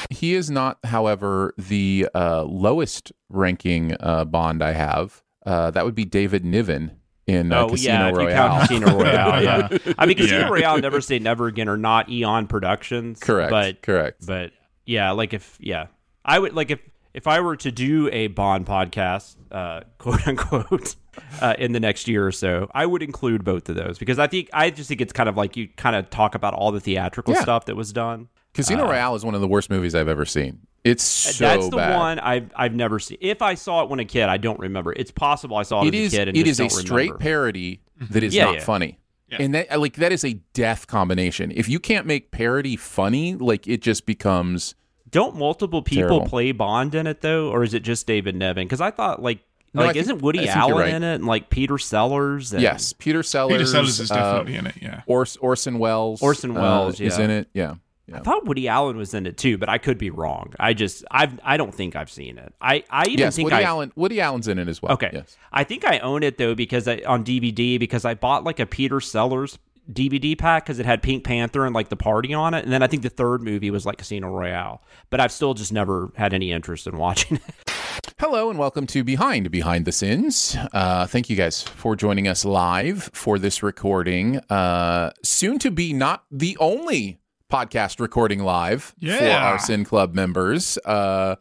He is not, however, the uh, lowest ranking uh, Bond I have. Uh, that would be David Niven in uh, oh Casino yeah, if you Royale. count Casino Royale, yeah. I mean, Casino Yeah. Royale, Never Say Never Again, are not Eon Productions. Correct, But correct. But yeah, like if yeah, I would like if if I were to do a Bond podcast, uh, quote unquote, uh, in the next year or so, I would include both of those because I think I just think it's kind of like you kind of talk about all the theatrical Yeah. stuff that was done. Casino Uh, Royale is one of the worst movies I've ever seen. It's so That's the bad. one I've I've never seen. If I saw it when a kid, I don't remember. It's possible I saw it, It as is. a kid and It just is a don't straight remember. parody that is Yeah, not yeah. funny. And that like that is a death combination. If you can't make parody funny, like it just becomes Don't multiple people Terrible. play Bond in it though, or is it just David Niven? Because I thought like No, like think- isn't I Woody Allen right. in it and like Peter Sellers? And, yes, Peter Sellers. Peter Sellers is uh, definitely in it, yeah. Ors- Orson Welles. Orson uh, Welles is in it. Yeah. I thought Woody Allen was in it too, but I could be wrong. I just I've I don't think I've seen it. I I even yes, think Woody I, Allen. Woody Allen's in it as well. Okay. Yes. I think I own it though because I on DVD because I bought like a Peter Sellers DVD pack because it had Pink Panther and like the party on it, and then I think the third movie was like Casino Royale. But I've still just never had any interest in watching it. Hello and welcome to Behind Behind the Sins. Uh, thank you guys for joining us live for this recording. Uh, soon to be not the only podcast recording live for our Sin Club members. Uh,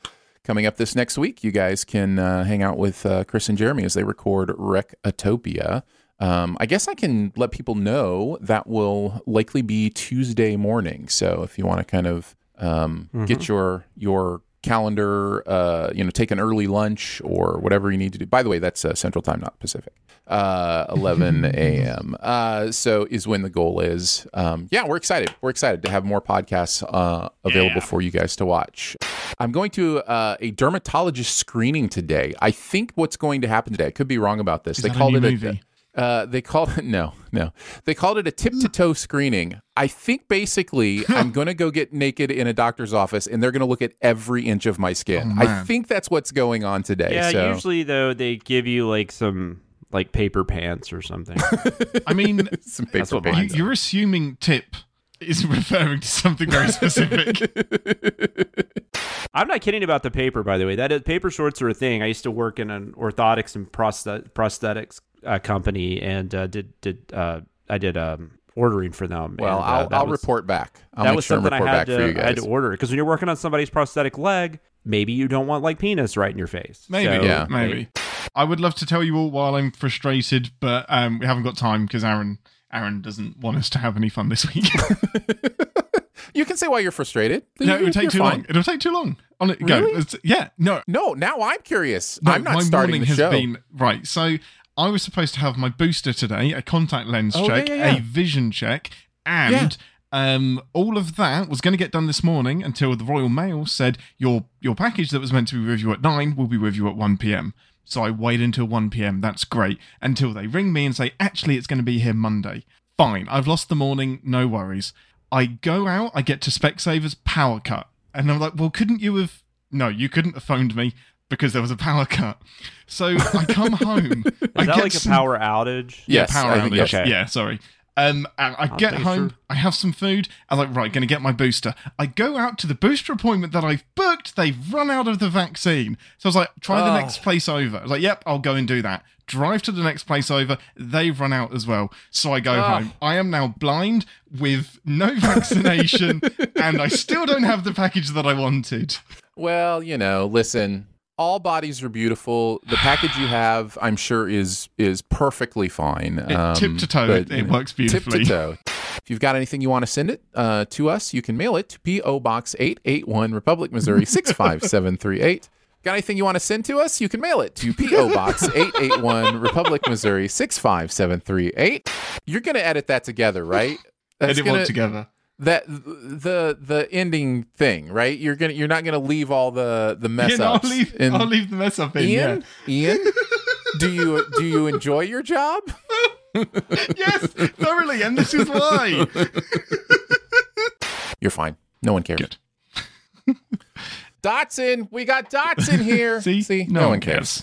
coming up this next week, you guys can uh, hang out with uh, Chris and Jeremy as they record Recotopia. Um, I guess I can let people know that will likely be Tuesday morning. So if you want to kind of um, get your your calendar, uh, you know, take an early lunch or whatever you need to do. By the way, that's uh, Central Time, not Pacific. Uh, 11 a.m. Uh, so is when the goal is. Um, yeah, we're excited. We're excited to have more podcasts uh, available for you guys to watch. I'm going to uh, a dermatologist screening today. I think what's going to happen today. I could be wrong about this. Is they called it movie? a. Uh, they called it no, no. They called it a tip to toe screening. I think basically I'm going to go get naked in a doctor's office, and they're going to look at every inch of my skin. Oh, I think that's what's going on today. yeah, so. usually though they give you like some like paper pants or something. I mean, Some That's paper what mine pants. you, you're assuming tip is referring to something very specific. I'm not kidding about the paper, by the way. That is, paper shorts are a thing. I used to work in an orthotics and prosthet- prosthetics uh, company, and uh, did did uh, I did um, ordering for them. Well, and, uh, I'll, I'll was- report back. I'll that make was sure and something I had back for you to, I had to order because when you're working on somebody's prosthetic leg, maybe you don't want like penis right in your face. Maybe, So, Yeah. maybe. I would love to tell you all while I'm frustrated, but um, we haven't got time because Aaron Aaron doesn't want us to have any fun this week. You can say why you're frustrated. No, it You- would take too fine. long. It'll take too long. On it, go. It's- yeah. No. No, now I'm curious. No, I'm not my starting morning the has show. been right. So I was supposed to have my booster today, a contact lens Oh, yeah, check, yeah, yeah. a vision check, and um, all of that was going to get done this morning until the Royal Mail said your your package that was meant to be with you at nine will be with you at one p.m. So I wait until one p.m. That's great until they ring me and say actually it's going to be here Monday. Fine, I've lost the morning. No worries. I go out. I get to Specsavers power cut, and I'm like, well, couldn't you have? No, you couldn't have phoned me because there was a power cut. So I come home. I Is that get like a power outage? yeah, power I think outage. Yeah, sorry. Um, and I I'll get think home, true. I have some food. I'm like, right, gonna get my booster. I go out to the booster appointment that I've booked. They've run out of the vaccine. So I was like, try the Oh. next place over. I was like, yep, I'll go and do that. Drive to the next place over. They've run out as well. So I go Oh. home. I am now blind with no vaccination, and I still don't have the package that I wanted. Well, you know, listen. All bodies are beautiful. The package you have, I'm sure, is is perfectly fine. Um, It- tip to toe, but, it- works beautifully. Tip to toe. If you've got anything you want to send it uh, to us, you can mail it to P.O. Box 881, Republic, Missouri 65738. Got anything you want to send to us? You can mail it to P.O. Box 881, Republic, Missouri 65738. You're going to edit that together, right? Edit gonna, what together? That the the ending thing, right? You're gonna you're not gonna leave all the the mess Yeah, ups. I'll leave. in- I'll leave the mess up in. Ian, Ian, do you do you enjoy your job? Yes, thoroughly, and this is why. You're fine. No one cares. Dotson, we got Dotson here. See? See, No no, one one cares.